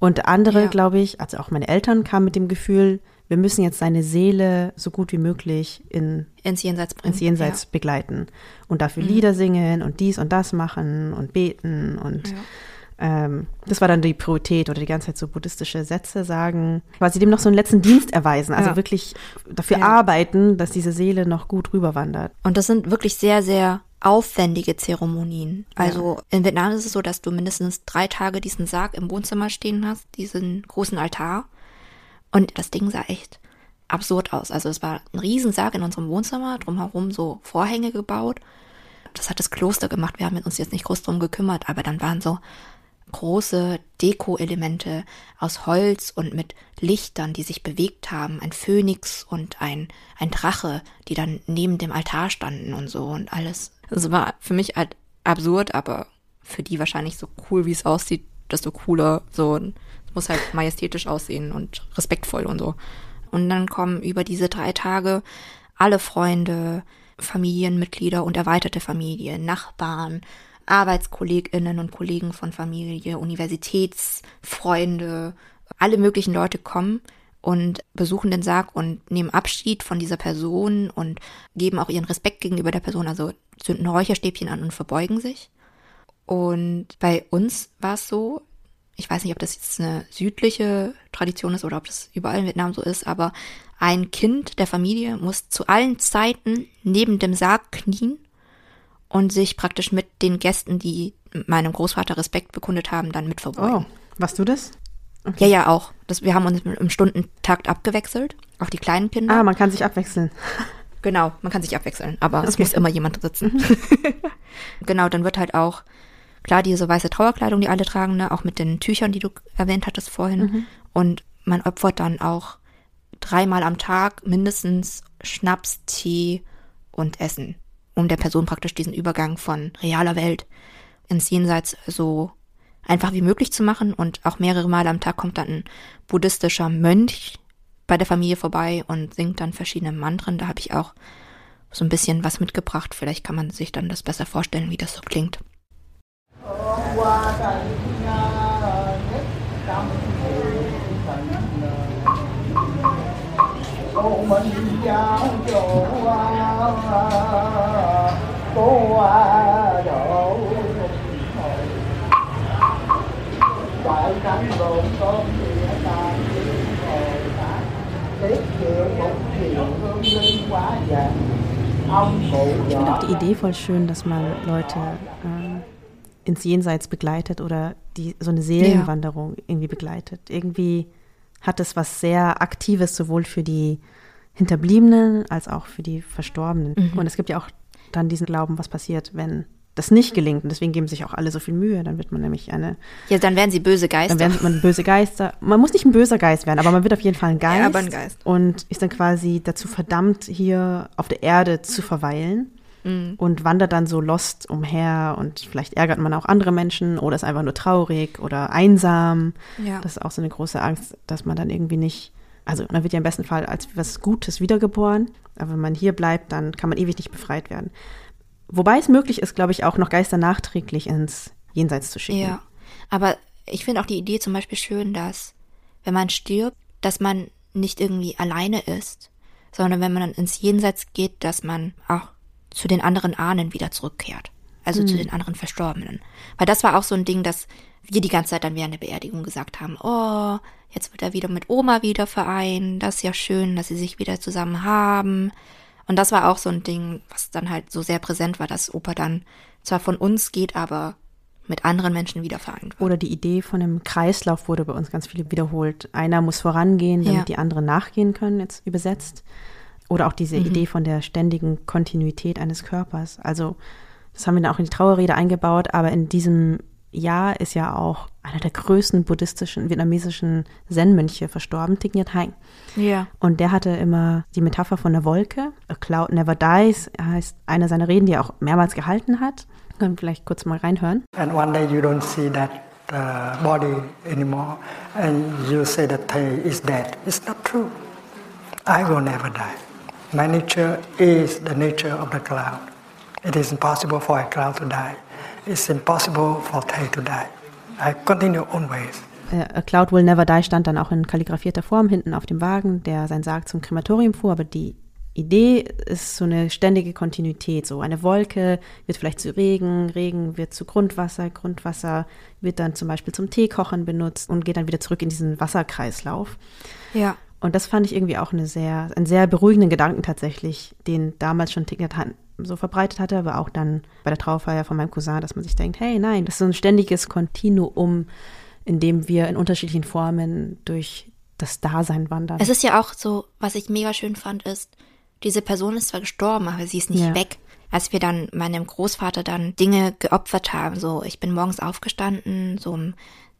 Und andere, Ja. glaube ich, also auch meine Eltern kamen mit dem Gefühl, wir müssen jetzt seine Seele so gut wie möglich in, Ins Jenseits bringen. ins Jenseits begleiten und dafür Lieder singen und dies und das machen und beten und Ja. ähm, das war dann die Priorität oder die ganze Zeit so buddhistische Sätze sagen, quasi dem noch so einen letzten Dienst erweisen, also Ja. wirklich dafür Ja. arbeiten, dass diese Seele noch gut rüberwandert. Und das sind wirklich sehr, sehr aufwendige Zeremonien. Also in Vietnam ist es so, dass du mindestens drei Tage diesen Sarg im Wohnzimmer stehen hast, diesen großen Altar. Und das Ding sah echt absurd aus. Also es war ein Riesensarg in unserem Wohnzimmer, drumherum so Vorhänge gebaut. Das hat das Kloster gemacht. Wir haben uns jetzt nicht groß drum gekümmert, aber dann waren so große Deko-Elemente aus Holz und mit Lichtern, die sich bewegt haben, ein Phönix und ein, ein Drache, die dann neben dem Altar standen und so und alles. Es war für mich halt absurd, aber für die wahrscheinlich so cool, wie es aussieht, desto cooler. So, muss halt majestätisch aussehen und respektvoll und so. Und dann kommen über diese drei Tage alle Freunde, Familienmitglieder und erweiterte Familie, Nachbarn, ArbeitskollegInnen und Kollegen von Familie, Universitätsfreunde, alle möglichen Leute kommen und besuchen den Sarg und nehmen Abschied von dieser Person und geben auch ihren Respekt gegenüber der Person, also zünden Räucherstäbchen an und verbeugen sich. Und bei uns war es so, ich weiß nicht, ob das jetzt eine südliche Tradition ist oder ob das überall in Vietnam so ist, aber ein Kind der Familie muss zu allen Zeiten neben dem Sarg knien und sich praktisch mit den Gästen, die meinem Großvater Respekt bekundet haben, dann mit verbeugen. Oh, warst du das? Okay. Ja, ja, auch. Das, wir haben uns im Stundentakt abgewechselt, auch die kleinen Kinder. Ah, man kann sich abwechseln. Genau, man kann sich abwechseln, aber okay. es muss immer jemand sitzen. Mhm. genau, dann wird halt auch, klar, diese weiße Trauerkleidung, die alle tragen, ne, auch mit den Tüchern, die du erwähnt hattest vorhin. Mhm. Und man opfert dann auch dreimal am Tag mindestens Schnaps, Tee und Essen, um der Person praktisch diesen Übergang von realer Welt ins Jenseits so einfach wie möglich zu machen. Und auch mehrere Male am Tag kommt dann ein buddhistischer Mönch bei der Familie vorbei und singt dann verschiedene Mantren. Da habe ich auch so ein bisschen was mitgebracht. Vielleicht kann man sich dann das besser vorstellen, wie das so klingt. Đại cảnh rộn tôn địa tàn thiên bồ tát tiết kiệu một triệu hương linh quá dạng Ich finde auch die Idee voll schön, dass man Leute ähm, ins Jenseits begleitet oder die so eine Seelenwanderung ja. irgendwie begleitet. Irgendwie hat es was sehr Aktives, sowohl für die Hinterbliebenen als auch für die Verstorbenen. Mhm. Und es gibt ja auch dann diesen Glauben, was passiert, wenn das nicht gelingt. Und deswegen geben sich auch alle so viel Mühe. Dann wird man nämlich eine. Ja, dann werden sie böse Geister. Dann werden man böse Geister. Man muss nicht ein böser Geist werden, aber man wird auf jeden Fall ein Geist. Ja, aber ein Geist. Und ist dann quasi dazu verdammt, hier auf der Erde zu verweilen. Mhm. Und wandert dann so lost umher und vielleicht ärgert man auch andere Menschen oder ist einfach nur traurig oder einsam. Ja. Das ist auch so eine große Angst, dass man dann irgendwie nicht also man wird ja im besten Fall als was Gutes wiedergeboren, aber wenn man hier bleibt, dann kann man ewig nicht befreit werden. Wobei es möglich ist, glaube ich, auch noch Geister nachträglich ins Jenseits zu schicken. Ja, aber ich finde auch die Idee zum Beispiel schön, dass wenn man stirbt, dass man nicht irgendwie alleine ist, sondern wenn man dann ins Jenseits geht, dass man auch zu den anderen Ahnen wieder zurückkehrt. Also hm. zu den anderen Verstorbenen. Weil das war auch so ein Ding, dass wir die ganze Zeit dann während der Beerdigung gesagt haben, oh, jetzt wird er wieder mit Oma wieder vereint, das ist ja schön, dass sie sich wieder zusammen haben. Und das war auch so ein Ding, was dann halt so sehr präsent war, dass Opa dann zwar von uns geht, aber mit anderen Menschen wieder vereint war. Oder die Idee von einem Kreislauf wurde bei uns ganz viel wiederholt. Einer muss vorangehen, damit ja. die anderen nachgehen können, jetzt übersetzt. Oder auch diese mhm. Idee von der ständigen Kontinuität eines Körpers. Also das haben wir dann auch in die Trauerrede eingebaut, aber in diesem Jahr ist ja auch einer der größten buddhistischen, vietnamesischen Zen-Mönche verstorben, Thich Nhat Hanh. Ja. Und der hatte immer die Metapher von der Wolke. A cloud never dies heißt eine seiner Reden, die er auch mehrmals gehalten hat. Können wir vielleicht kurz mal reinhören. And one day you don't see that uh, body anymore and you say that Thay is dead. It's not true. I will never die. My nature is the nature of the cloud. It is impossible for a cloud to die. It's impossible for Thay to die. I continue always. A Cloud Will Never Die stand dann auch in kalligrafierter Form hinten auf dem Wagen, der sein Sarg zum Krematorium fuhr, aber die Idee ist so eine ständige Kontinuität. So eine Wolke wird vielleicht zu Regen, Regen wird zu Grundwasser, Grundwasser wird dann zum Beispiel zum Teekochen benutzt und geht dann wieder zurück in diesen Wasserkreislauf. Ja. Und das fand ich irgendwie auch eine sehr, einen sehr beruhigenden Gedanken tatsächlich, den damals schon Thich so verbreitet hatte, aber auch dann bei der Trauerfeier von meinem Cousin, dass man sich denkt, hey, nein, das ist so ein ständiges Kontinuum, in dem wir in unterschiedlichen Formen durch das Dasein wandern. Es ist ja auch so, was ich mega schön fand, ist, diese Person ist zwar gestorben, aber sie ist nicht ja. weg. Als wir dann meinem Großvater dann Dinge geopfert haben, so ich bin morgens aufgestanden, so um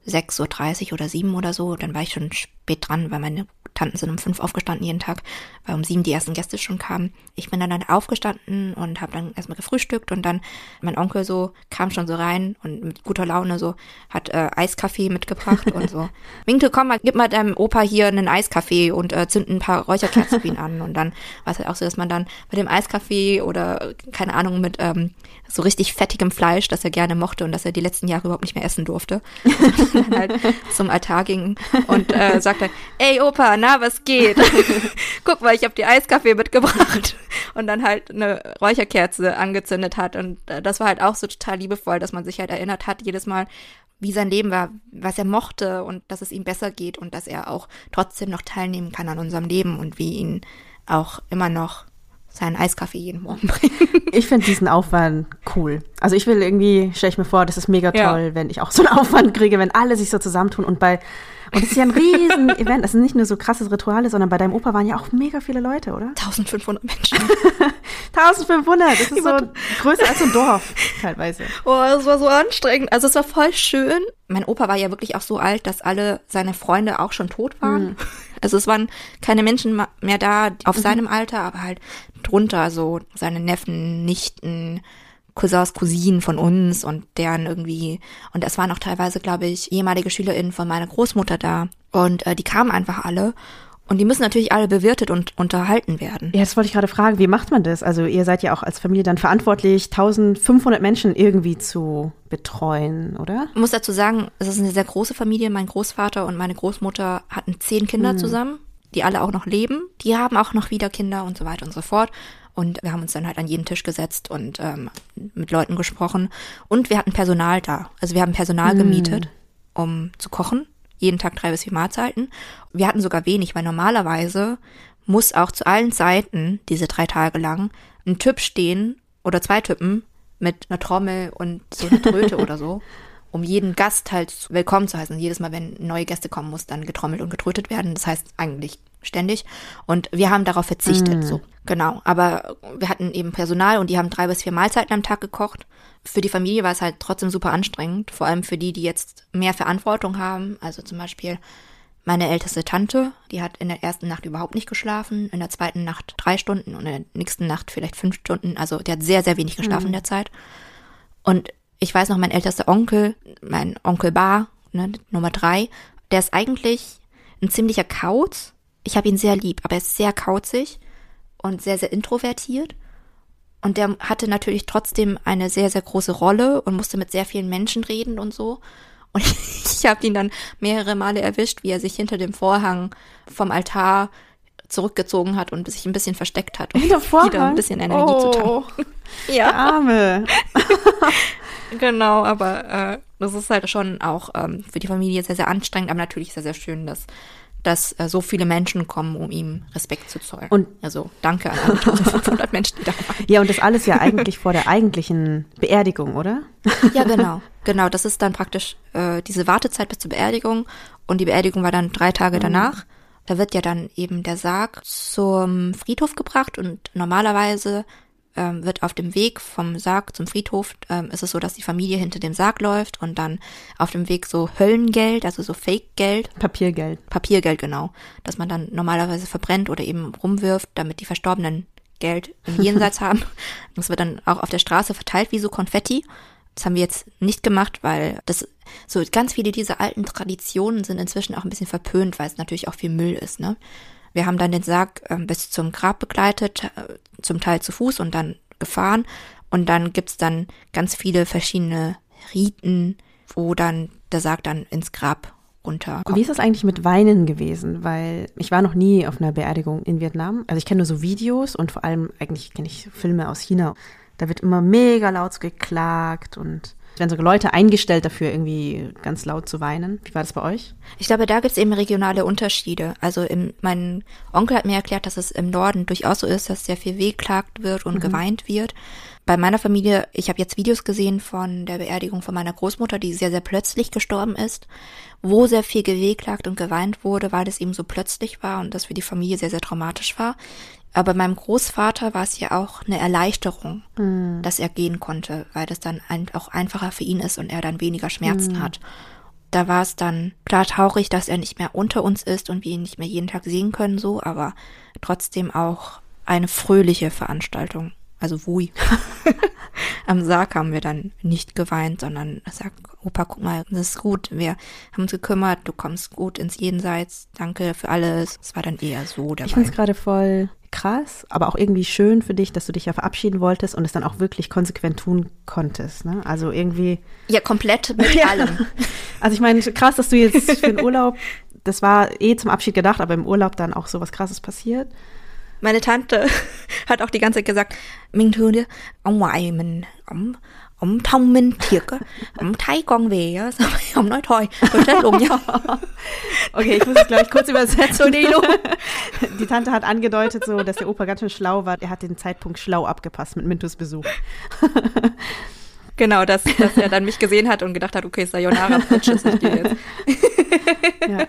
6.30 Uhr oder 7 oder so, dann war ich schon spät dran, weil meine Tanten sind um fünf aufgestanden jeden Tag, weil um sieben die ersten Gäste schon kamen. Ich bin dann, dann aufgestanden und habe dann erstmal gefrühstückt und dann mein Onkel so kam schon so rein und mit guter Laune so hat äh, Eiskaffee mitgebracht und so. Winkel, komm mal, gib mal deinem Opa hier einen Eiskaffee und äh, zünd ein paar Räucherkerzen für ihn an. Und dann war es halt auch so, dass man dann mit dem Eiskaffee oder keine Ahnung mit ähm, so richtig fettigem Fleisch, das er gerne mochte und das er die letzten Jahre überhaupt nicht mehr essen durfte, dann halt zum Altar ging und äh, sagte, ey Opa, na, was geht? Guck mal, ich habe die Eiskaffee mitgebracht. Und dann halt eine Räucherkerze angezündet hat. Und äh, das war halt auch so total liebevoll, dass man sich halt erinnert hat, jedes Mal, wie sein Leben war, was er mochte und dass es ihm besser geht und dass er auch trotzdem noch teilnehmen kann an unserem Leben und wie ihn auch immer noch seinen Eiskaffee jeden Morgen bringen. Ich finde diesen Aufwand cool. Also ich will irgendwie, stelle ich mir vor, das ist mega toll, ja. wenn ich auch so einen Aufwand kriege, wenn alle sich so zusammentun und bei und es ist ja ein riesen Event. Das sind nicht nur so krasses Rituale, sondern bei deinem Opa waren ja auch mega viele Leute, oder? 1500 Menschen. 1500, das ist so größer als ein Dorf teilweise. Oh, das war so anstrengend. Also es war voll schön. Mein Opa war ja wirklich auch so alt, dass alle seine Freunde auch schon tot waren. Mhm. Also es waren keine Menschen mehr da auf mhm. seinem Alter, aber halt drunter so seine Neffen, Nichten, Cousins, Cousinen von uns und deren irgendwie, und es waren auch teilweise, glaube ich, ehemalige SchülerInnen von meiner Großmutter da. Und äh, die kamen einfach alle. Und die müssen natürlich alle bewirtet und unterhalten werden. Ja, das wollte ich gerade fragen. Wie macht man das? Also ihr seid ja auch als Familie dann verantwortlich, 1500 Menschen irgendwie zu betreuen, oder? Ich muss dazu sagen, es ist eine sehr große Familie. Mein Großvater und meine Großmutter hatten zehn Kinder hm. zusammen, die alle auch noch leben. Die haben auch noch wieder Kinder und so weiter und so fort. Und wir haben uns dann halt an jeden Tisch gesetzt und ähm, mit Leuten gesprochen. Und wir hatten Personal da. Also wir haben Personal mm. gemietet, um zu kochen. Jeden Tag drei bis vier Mahlzeiten. Wir hatten sogar wenig, weil normalerweise muss auch zu allen Zeiten, diese drei Tage lang, ein Typ stehen oder zwei Typen mit einer Trommel und so einer Tröte oder so, um jeden Gast halt willkommen zu heißen. Jedes Mal, wenn neue Gäste kommen, muss dann getrommelt und getrötet werden. Das heißt eigentlich ständig. Und wir haben darauf verzichtet, mm. so. Genau. Aber wir hatten eben Personal und die haben drei bis vier Mahlzeiten am Tag gekocht. Für die Familie war es halt trotzdem super anstrengend. Vor allem für die, die jetzt mehr Verantwortung haben. Also zum Beispiel meine älteste Tante, die hat in der ersten Nacht überhaupt nicht geschlafen, in der zweiten Nacht drei Stunden und in der nächsten Nacht vielleicht fünf Stunden. Also der hat sehr, sehr wenig geschlafen mm. in der Zeit. Und ich weiß noch, mein ältester Onkel, mein Onkel Bar, ne, Nummer drei, der ist eigentlich ein ziemlicher Kauz ich habe ihn sehr lieb, aber er ist sehr kauzig und sehr, sehr introvertiert. Und der hatte natürlich trotzdem eine sehr, sehr große Rolle und musste mit sehr vielen Menschen reden und so. Und ich habe ihn dann mehrere Male erwischt, wie er sich hinter dem Vorhang vom Altar zurückgezogen hat und sich ein bisschen versteckt hat, um wieder ein bisschen Energie oh, zu tanken. Ja. Der Arme. genau, aber äh, das ist halt schon auch ähm, für die Familie sehr, sehr anstrengend, aber natürlich sehr, sehr schön, dass dass äh, so viele Menschen kommen, um ihm Respekt zu zollen. Und also danke an alle 1500 Menschen, die da waren. Ja, und das alles ja eigentlich vor der eigentlichen Beerdigung, oder? Ja, genau. Genau, das ist dann praktisch äh, diese Wartezeit bis zur Beerdigung. Und die Beerdigung war dann drei Tage mhm. danach. Da wird ja dann eben der Sarg zum Friedhof gebracht und normalerweise ähm, wird auf dem Weg vom Sarg zum Friedhof, ähm, ist es so, dass die Familie hinter dem Sarg läuft und dann auf dem Weg so Höllengeld, also so Fake-Geld. Papiergeld. Papiergeld, genau. Dass man dann normalerweise verbrennt oder eben rumwirft, damit die Verstorbenen Geld im Jenseits haben. Das wird dann auch auf der Straße verteilt wie so Konfetti. Das haben wir jetzt nicht gemacht, weil das so ganz viele dieser alten Traditionen sind inzwischen auch ein bisschen verpönt, weil es natürlich auch viel Müll ist, ne? Wir haben dann den Sarg äh, bis zum Grab begleitet, äh, zum Teil zu Fuß und dann gefahren. Und dann gibt's dann ganz viele verschiedene Riten, wo dann der Sarg dann ins Grab runterkommt. Wie ist das eigentlich mit Weinen gewesen? Weil ich war noch nie auf einer Beerdigung in Vietnam. Also ich kenne nur so Videos und vor allem eigentlich kenne ich Filme aus China. Da wird immer mega laut geklagt und werden sogar Leute eingestellt dafür, irgendwie ganz laut zu weinen. Wie war das bei euch? Ich glaube, da gibt es eben regionale Unterschiede. Also im, mein Onkel hat mir erklärt, dass es im Norden durchaus so ist, dass sehr viel wehklagt wird und mhm. geweint wird. Bei meiner Familie, ich habe jetzt Videos gesehen von der Beerdigung von meiner Großmutter, die sehr, sehr plötzlich gestorben ist, wo sehr viel gewehklagt und geweint wurde, weil es eben so plötzlich war und das für die Familie sehr, sehr traumatisch war. Aber meinem Großvater war es ja auch eine Erleichterung, mhm. dass er gehen konnte, weil das dann ein, auch einfacher für ihn ist und er dann weniger Schmerzen mhm. hat. Da war es dann klar traurig, dass er nicht mehr unter uns ist und wir ihn nicht mehr jeden Tag sehen können, so, aber trotzdem auch eine fröhliche Veranstaltung. Also wui. Am Sarg haben wir dann nicht geweint, sondern gesagt, Opa, guck mal, das ist gut. Wir haben uns gekümmert, du kommst gut ins Jenseits. Danke für alles. Es war dann eher so dabei. Ich finde es gerade voll krass, aber auch irgendwie schön für dich, dass du dich ja verabschieden wolltest und es dann auch wirklich konsequent tun konntest. Ne? Also irgendwie. Ja, komplett mit ja. allem. Also ich meine, krass, dass du jetzt für den Urlaub, das war eh zum Abschied gedacht, aber im Urlaub dann auch so was krasses passiert. Meine Tante hat auch die ganze Zeit gesagt, đi, ông ngoại mình, ông, ông thông minh thiệt á, ông thấy con về á, xong rồi ông nói thôi, tôi chết luôn nha. Okay, ich muss es gleich kurz übersetzen. Die Tante hat angedeutet, so, dass der Opa ganz schön schlau war. Er hat den Zeitpunkt schlau abgepasst mit Mintus Besuch. Genau, dass, dass er dann mich gesehen hat und gedacht hat, okay, Sayonara, Bitches, ich gehe jetzt. ja.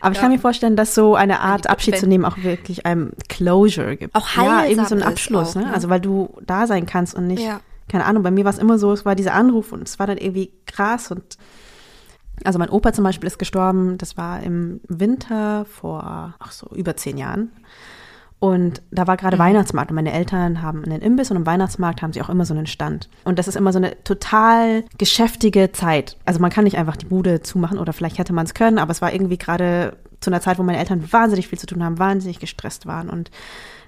Aber ich ja. kann mir vorstellen, dass so eine Art Abschied zu nehmen auch wirklich einem Closure gibt. Auch Ja, irgendwie so ein Abschluss, auch, ne? ne? Also weil du da sein kannst und nicht, ja. Keine Ahnung, bei mir war es immer so, es war dieser Anruf und es war dann irgendwie krass und also mein Opa zum Beispiel ist gestorben, das war im Winter vor, ach so, über zehn Jahren. Und da war gerade mhm. Weihnachtsmarkt und meine Eltern haben einen Imbiss und im Weihnachtsmarkt haben sie auch immer so einen Stand. Und das ist immer so eine total geschäftige Zeit. Also man kann nicht einfach die Bude zumachen oder vielleicht hätte man es können, aber es war irgendwie gerade zu einer Zeit, wo meine Eltern wahnsinnig viel zu tun haben, wahnsinnig gestresst waren und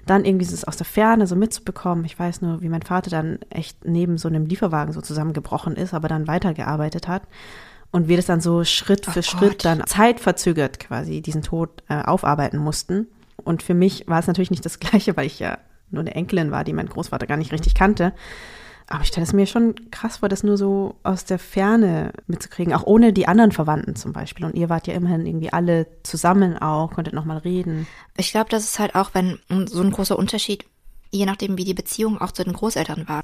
dann irgendwie dieses aus der Ferne so mitzubekommen. Ich weiß nur, wie mein Vater dann echt neben so einem Lieferwagen so zusammengebrochen ist, aber dann weitergearbeitet hat. Und wir das dann so Schritt für oh Schritt Gott. dann zeitverzögert quasi diesen Tod äh, aufarbeiten mussten. Und für mich war es natürlich nicht das Gleiche, weil ich ja nur eine Enkelin war, die mein Großvater gar nicht richtig kannte. Aber ich stelle es mir schon krass vor, das nur so aus der Ferne mitzukriegen, auch ohne die anderen Verwandten zum Beispiel. Und ihr wart ja immerhin irgendwie alle zusammen auch, konntet nochmal reden. Ich glaube, das ist halt auch, wenn so ein großer Unterschied, je nachdem, wie die Beziehung auch zu den Großeltern war.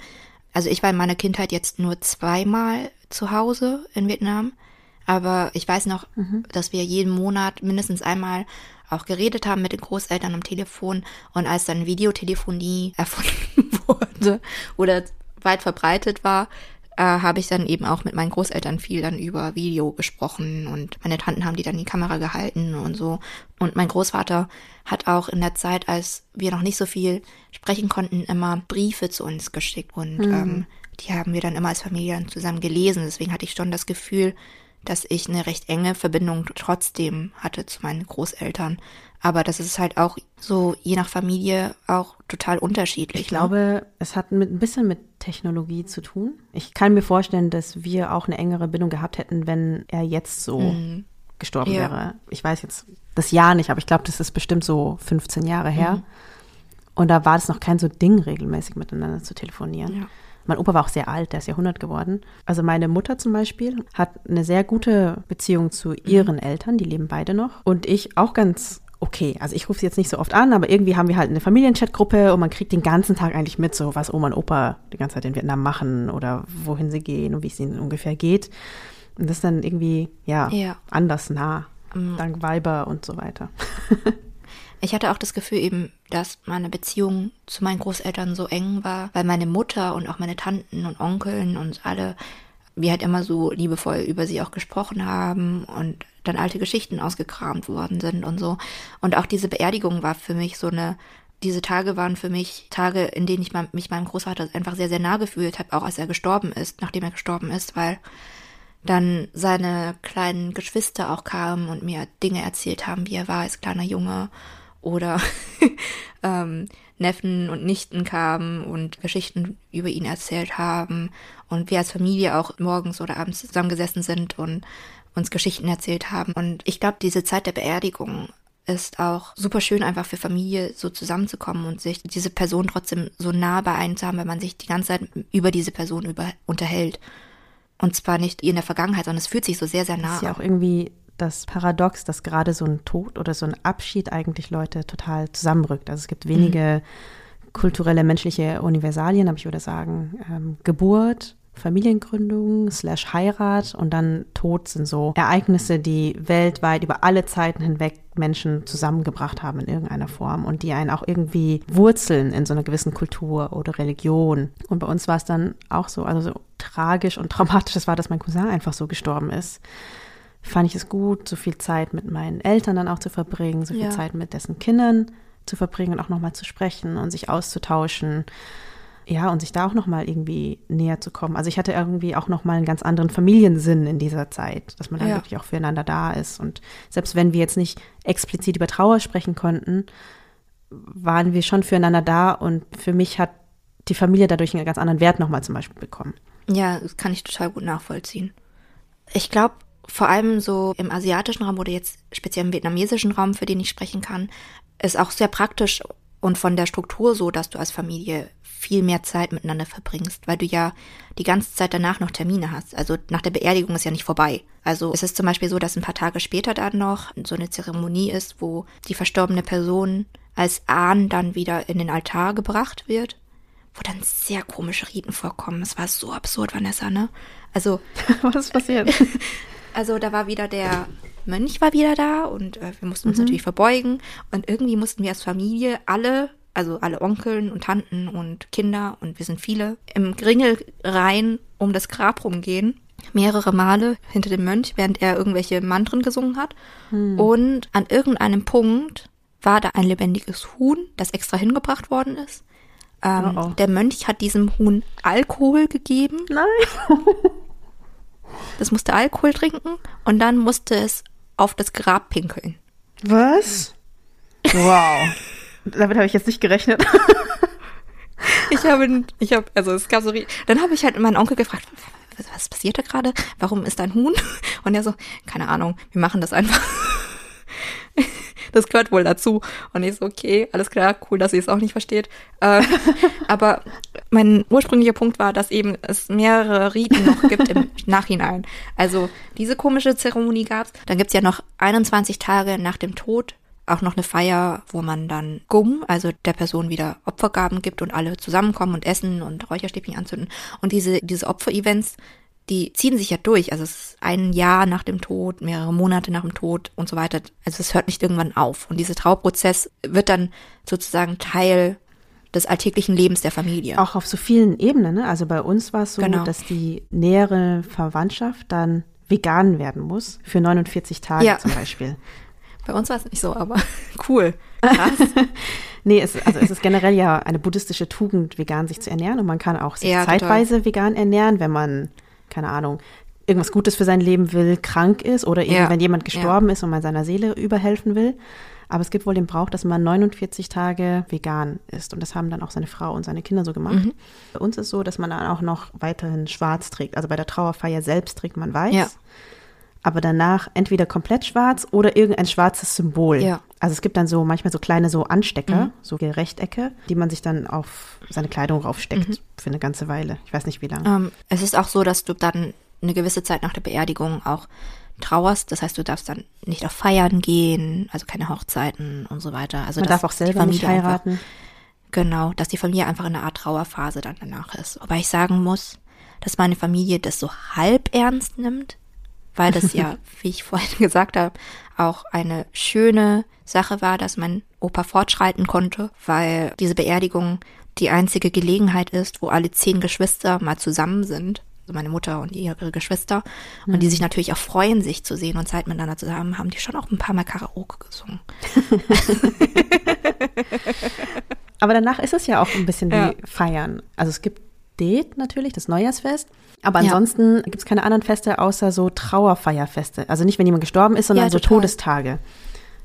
Also ich war in meiner Kindheit jetzt nur zweimal zu Hause in Vietnam. Aber ich weiß noch, mhm. dass wir jeden Monat mindestens einmal auch geredet haben mit den Großeltern am Telefon und als dann Videotelefonie erfunden wurde oder weit verbreitet war, äh, habe ich dann eben auch mit meinen Großeltern viel dann über Video gesprochen und meine Tanten haben die dann die Kamera gehalten und so. Und mein Großvater hat auch in der Zeit, als wir noch nicht so viel sprechen konnten, immer Briefe zu uns geschickt und mhm. ähm, die haben wir dann immer als Familie dann zusammen gelesen. Deswegen hatte ich schon das Gefühl, dass ich eine recht enge Verbindung trotzdem hatte zu meinen Großeltern. Aber das ist halt auch so je nach Familie auch total unterschiedlich. Ich ne? glaube, es hat mit, ein bisschen mit Technologie zu tun. Ich kann mir vorstellen, dass wir auch eine engere Bindung gehabt hätten, wenn er jetzt so mhm. gestorben ja. wäre. Ich weiß jetzt das Jahr nicht, aber ich glaube, das ist bestimmt so 15 Jahre her. Mhm. Und da war es noch kein so Ding, regelmäßig miteinander zu telefonieren. Ja. Mein Opa war auch sehr alt, der ist Jahrhundert geworden. Also meine Mutter zum Beispiel hat eine sehr gute Beziehung zu ihren mhm. Eltern, die leben beide noch. Und ich auch ganz okay. Also ich rufe sie jetzt nicht so oft an, aber irgendwie haben wir halt eine Familienchatgruppe und man kriegt den ganzen Tag eigentlich mit, so was Oma und Opa die ganze Zeit in Vietnam machen oder wohin sie gehen und wie es ihnen ungefähr geht. Und das ist dann irgendwie, ja, ja. anders nah, mhm. dank Weiber und so weiter. Ich hatte auch das Gefühl eben, dass meine Beziehung zu meinen Großeltern so eng war, weil meine Mutter und auch meine Tanten und Onkeln und alle, wir halt immer so liebevoll über sie auch gesprochen haben und dann alte Geschichten ausgekramt worden sind und so. Und auch diese Beerdigung war für mich so eine diese Tage waren für mich Tage, in denen ich mich meinem Großvater einfach sehr, sehr nah gefühlt habe, auch als er gestorben ist, nachdem er gestorben ist, weil dann seine kleinen Geschwister auch kamen und mir Dinge erzählt haben, wie er war als kleiner Junge oder ähm, Neffen und Nichten kamen und Geschichten über ihn erzählt haben und wir als Familie auch morgens oder abends zusammengesessen sind und uns Geschichten erzählt haben. Und ich glaube, diese Zeit der Beerdigung ist auch super schön, einfach für Familie so zusammenzukommen und sich diese Person trotzdem so nah bei einem zu haben, wenn man sich die ganze Zeit über diese Person über unterhält. Und zwar nicht in der Vergangenheit, sondern es fühlt sich so sehr, sehr nah. Das ist ja auch irgendwie das Paradox, dass gerade so ein Tod oder so ein Abschied eigentlich Leute total zusammenrückt. Also es gibt wenige mhm. kulturelle, menschliche Universalien, aber ich würde sagen, ähm, Geburt, Familiengründung slash Heirat und dann Tod sind so Ereignisse, die weltweit über alle Zeiten hinweg Menschen zusammengebracht haben in irgendeiner Form und die einen auch irgendwie wurzeln in so einer gewissen Kultur oder Religion. Und bei uns war es dann auch so, also so tragisch und traumatisch es war, dass mein Cousin einfach so gestorben ist. Fand ich es gut, so viel Zeit mit meinen Eltern dann auch zu verbringen, so viel Ja. Zeit mit dessen Kindern zu verbringen und auch nochmal zu sprechen und sich auszutauschen. Ja, und sich da auch nochmal irgendwie näher zu kommen. Also ich hatte irgendwie auch nochmal einen ganz anderen Familiensinn in dieser Zeit, dass man dann Ja. wirklich auch füreinander da ist. Und selbst wenn wir jetzt nicht explizit über Trauer sprechen konnten, waren wir schon füreinander da und für mich hat die Familie dadurch einen ganz anderen Wert nochmal zum Beispiel bekommen. Ja, das kann ich total gut nachvollziehen. Ich glaube, vor allem so im asiatischen Raum oder jetzt speziell im vietnamesischen Raum, für den ich sprechen kann, ist auch sehr praktisch und von der Struktur so, dass du als Familie viel mehr Zeit miteinander verbringst, weil du ja die ganze Zeit danach noch Termine hast. Also nach der Beerdigung ist ja nicht vorbei. Also es ist zum Beispiel so, dass ein paar Tage später dann noch so eine Zeremonie ist, wo die verstorbene Person als Ahn dann wieder in den Altar gebracht wird, wo dann sehr komische Riten vorkommen. Es war so absurd, Vanessa, ne? Also Was ist passiert? also da war wieder der Mönch war wieder da und äh, wir mussten uns natürlich verbeugen und irgendwie mussten wir als Familie alle, also alle Onkeln und Tanten und Kinder und wir sind viele, im Ringelreihen um das Grab rumgehen. Mehrere Male hinter dem Mönch, während er irgendwelche Mantren gesungen hat. Und an irgendeinem Punkt war da ein lebendiges Huhn, das extra hingebracht worden ist. Ähm, Oh, oh. Der Mönch hat diesem Huhn Alkohol gegeben. Nein. Das musste Alkohol trinken und dann musste es auf das Grab pinkeln. Was? Wow. Damit habe ich jetzt nicht gerechnet. Ich habe, ich habe, also es gab so, dann habe ich halt meinen Onkel gefragt, was, was passiert da gerade? Warum ist da ein Huhn? Und er so, keine Ahnung, wir machen das einfach. Das gehört wohl dazu. Und ich so, okay, alles klar, cool, dass sie es auch nicht versteht. Äh, aber mein ursprünglicher Punkt war, dass eben es mehrere Riten noch gibt im Nachhinein. Also diese komische Zeremonie gab's. Dann gibt's ja noch 21 Tage nach dem Tod auch noch eine Feier, wo man dann Gum, also der Person wieder Opfergaben gibt und alle zusammenkommen und essen und Räucherstäbchen anzünden. Und diese, diese Opferevents, die ziehen sich ja durch. Also es ist ein Jahr nach dem Tod, mehrere Monate nach dem Tod und so weiter. Also es hört nicht irgendwann auf. Und dieser Trauprozess wird dann sozusagen Teil des alltäglichen Lebens der Familie. Auch auf so vielen Ebenen. Ne? Also bei uns war es so, Genau. dass die nähere Verwandtschaft dann vegan werden muss für 49 Tage Ja. zum Beispiel. Bei uns war es nicht so, aber cool. Krass. Nee, es, also es ist generell ja eine buddhistische Tugend, vegan sich zu ernähren und man kann auch sich Ja, total. zeitweise vegan ernähren, wenn man, keine Ahnung, irgendwas Gutes für sein Leben will, krank ist oder eben Ja, wenn jemand ja. gestorben ist und man seiner Seele überhelfen will. Aber es gibt wohl den Brauch, dass man 49 Tage vegan ist und das haben dann auch seine Frau und seine Kinder so gemacht. Mhm. Bei uns ist so, dass man dann auch noch weiterhin schwarz trägt. Also bei der Trauerfeier selbst trägt man weiß. Ja. Aber danach entweder komplett schwarz oder irgendein schwarzes Symbol. Ja. Also es gibt dann so manchmal so kleine so Anstecker, Mhm. so Rechtecke, die man sich dann auf seine Kleidung raufsteckt Mhm. für eine ganze Weile. Ich weiß nicht wie lange. Ähm, es ist auch so, dass du dann eine gewisse Zeit nach der Beerdigung auch trauerst. Das heißt, du darfst dann nicht auf Feiern gehen, also keine Hochzeiten und so weiter. Also man darf auch selber nicht heiraten. Einfach, genau, dass die Familie einfach in einer Art Trauerphase dann danach ist. Wobei ich sagen muss, dass meine Familie das so halb ernst nimmt, weil das ja, wie ich vorhin gesagt habe, auch eine schöne Sache war, dass mein Opa fortschreiten konnte, weil diese Beerdigung die einzige Gelegenheit ist, wo alle zehn Geschwister mal zusammen sind. Also meine Mutter und ihre Geschwister. Und die sich natürlich auch freuen, sich zu sehen und Zeit miteinander zu haben, haben die schon auch ein paar Mal Karaoke gesungen. Aber danach ist es ja auch ein bisschen Ja. wie Feiern. Also es gibt Det natürlich, das Neujahrsfest. Aber Ja. ansonsten gibt es keine anderen Feste außer so Trauerfeierfeste. Also nicht, wenn jemand gestorben ist, sondern Ja, so total. Todestage.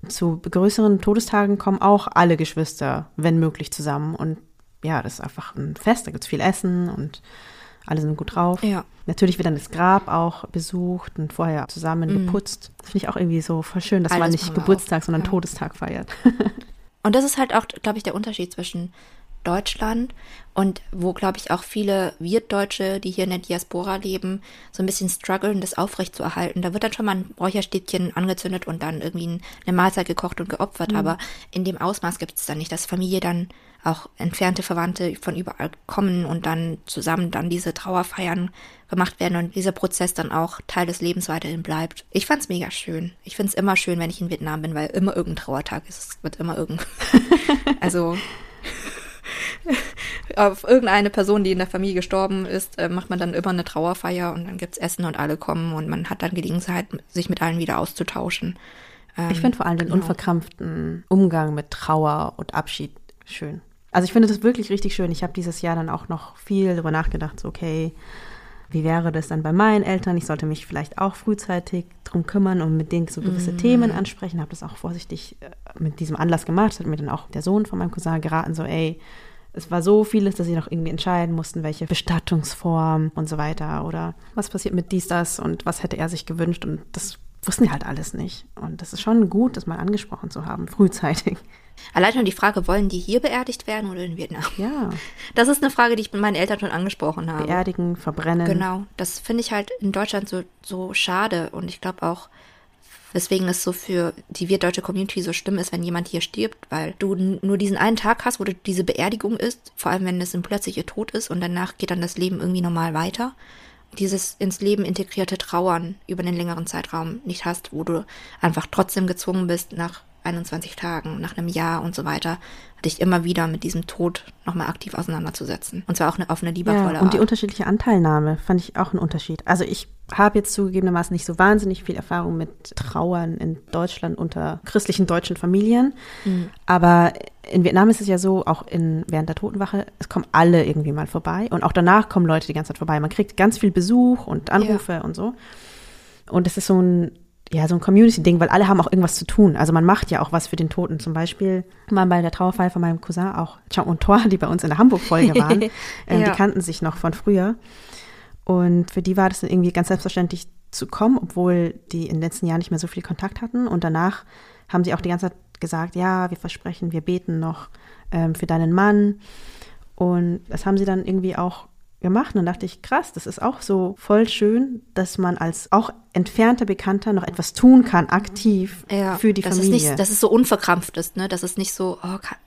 Zu größeren Todestagen kommen auch alle Geschwister, wenn möglich, zusammen. Und ja, das ist einfach ein Fest. Da gibt es viel Essen und alle sind gut drauf. Ja. Natürlich wird dann das Grab auch besucht und vorher zusammen geputzt. Das finde ich auch irgendwie so voll schön, dass man Mhm. Alles nicht machen wir Geburtstag, auch. sondern Ja. Todestag feiert. Und das ist halt auch, glaube ich, der Unterschied zwischen Deutschland und wo, glaube ich, auch viele Wirtdeutsche, die hier in der Diaspora leben, so ein bisschen strugglen, das aufrechtzuerhalten. Da wird dann schon mal ein Räucherstäbchen angezündet und dann irgendwie eine Mahlzeit gekocht und geopfert, mhm. aber in dem Ausmaß gibt es dann nicht, dass Familie dann auch entfernte Verwandte von überall kommen und dann zusammen dann diese Trauerfeiern gemacht werden und dieser Prozess dann auch Teil des Lebens weiterhin bleibt. Ich fand's mega schön. Ich find's immer schön, wenn ich in Vietnam bin, weil immer irgendein Trauertag ist. Es wird immer irgend. also auf irgendeine Person, die in der Familie gestorben ist, äh, macht man dann immer eine Trauerfeier und dann gibt's Essen und alle kommen und man hat dann Gelegenheit, sich mit allen wieder auszutauschen. Ähm, ich finde vor allem den genau. unverkrampften Umgang mit Trauer und Abschied schön. Also ich finde das wirklich richtig schön. Ich habe dieses Jahr dann auch noch viel darüber nachgedacht, so okay, wie wäre das dann bei meinen Eltern? Ich sollte mich vielleicht auch frühzeitig drum kümmern und mit denen so gewisse mm. Themen ansprechen. Habe das auch vorsichtig äh, mit diesem Anlass gemacht. Das hat mir dann auch der Sohn von meinem Cousin geraten, so ey, es war so vieles, dass sie noch irgendwie entscheiden mussten, welche Bestattungsform und so weiter oder was passiert mit dies, das und was hätte er sich gewünscht und das wussten die halt alles nicht. Und das ist schon gut, das mal angesprochen zu haben, frühzeitig. Allein schon die Frage, wollen die hier beerdigt werden oder in Vietnam? Ja. Das ist eine Frage, die ich mit meinen Eltern schon angesprochen habe. Beerdigen, verbrennen. Genau. Das finde ich halt in Deutschland so, so schade. Und ich glaube auch, weswegen es so für die wirtdeutsche Community so schlimm ist, wenn jemand hier stirbt, weil du nur diesen einen Tag hast, wo du diese Beerdigung ist, vor allem wenn es ein plötzlicher Tod ist und danach geht dann das Leben irgendwie normal weiter. Dieses ins Leben integrierte Trauern über einen längeren Zeitraum nicht hast, wo du einfach trotzdem gezwungen bist, nach 21 Tagen, nach einem Jahr und so weiter, dich immer wieder mit diesem Tod nochmal aktiv auseinanderzusetzen. Und zwar auch eine, auf eine liebevolle ja, Und die unterschiedliche Anteilnahme fand ich auch einen Unterschied. Also ich habe jetzt zugegebenermaßen nicht so wahnsinnig viel Erfahrung mit Trauern in Deutschland unter christlichen deutschen Familien. Mhm. Aber in Vietnam ist es ja so, auch in, während der Totenwache, es kommen alle irgendwie mal vorbei. Und auch danach kommen Leute die ganze Zeit vorbei. Man kriegt ganz viel Besuch und Anrufe ja. und so. Und es ist so ein ja, so ein Community-Ding, weil alle haben auch irgendwas zu tun. Also man macht ja auch was für den Toten. Zum Beispiel mal bei der Trauerfeier von meinem Cousin auch Chang und Thor, die bei uns in der Hamburg-Folge waren. ähm, ja. Die kannten sich noch von früher. Und für die war das dann irgendwie ganz selbstverständlich zu kommen, obwohl die in den letzten Jahren nicht mehr so viel Kontakt hatten. Und danach haben sie auch die ganze Zeit gesagt, ja, wir versprechen, wir beten noch ähm, für deinen Mann. Und das haben sie dann irgendwie auch gemacht. Und dann dachte ich, krass, das ist auch so voll schön, dass man als auch entfernter Bekannter noch etwas tun kann, aktiv ja, für die das Familie. Ist nicht, dass es so unverkrampft ist, ne? Dass es nicht so, oh, kann,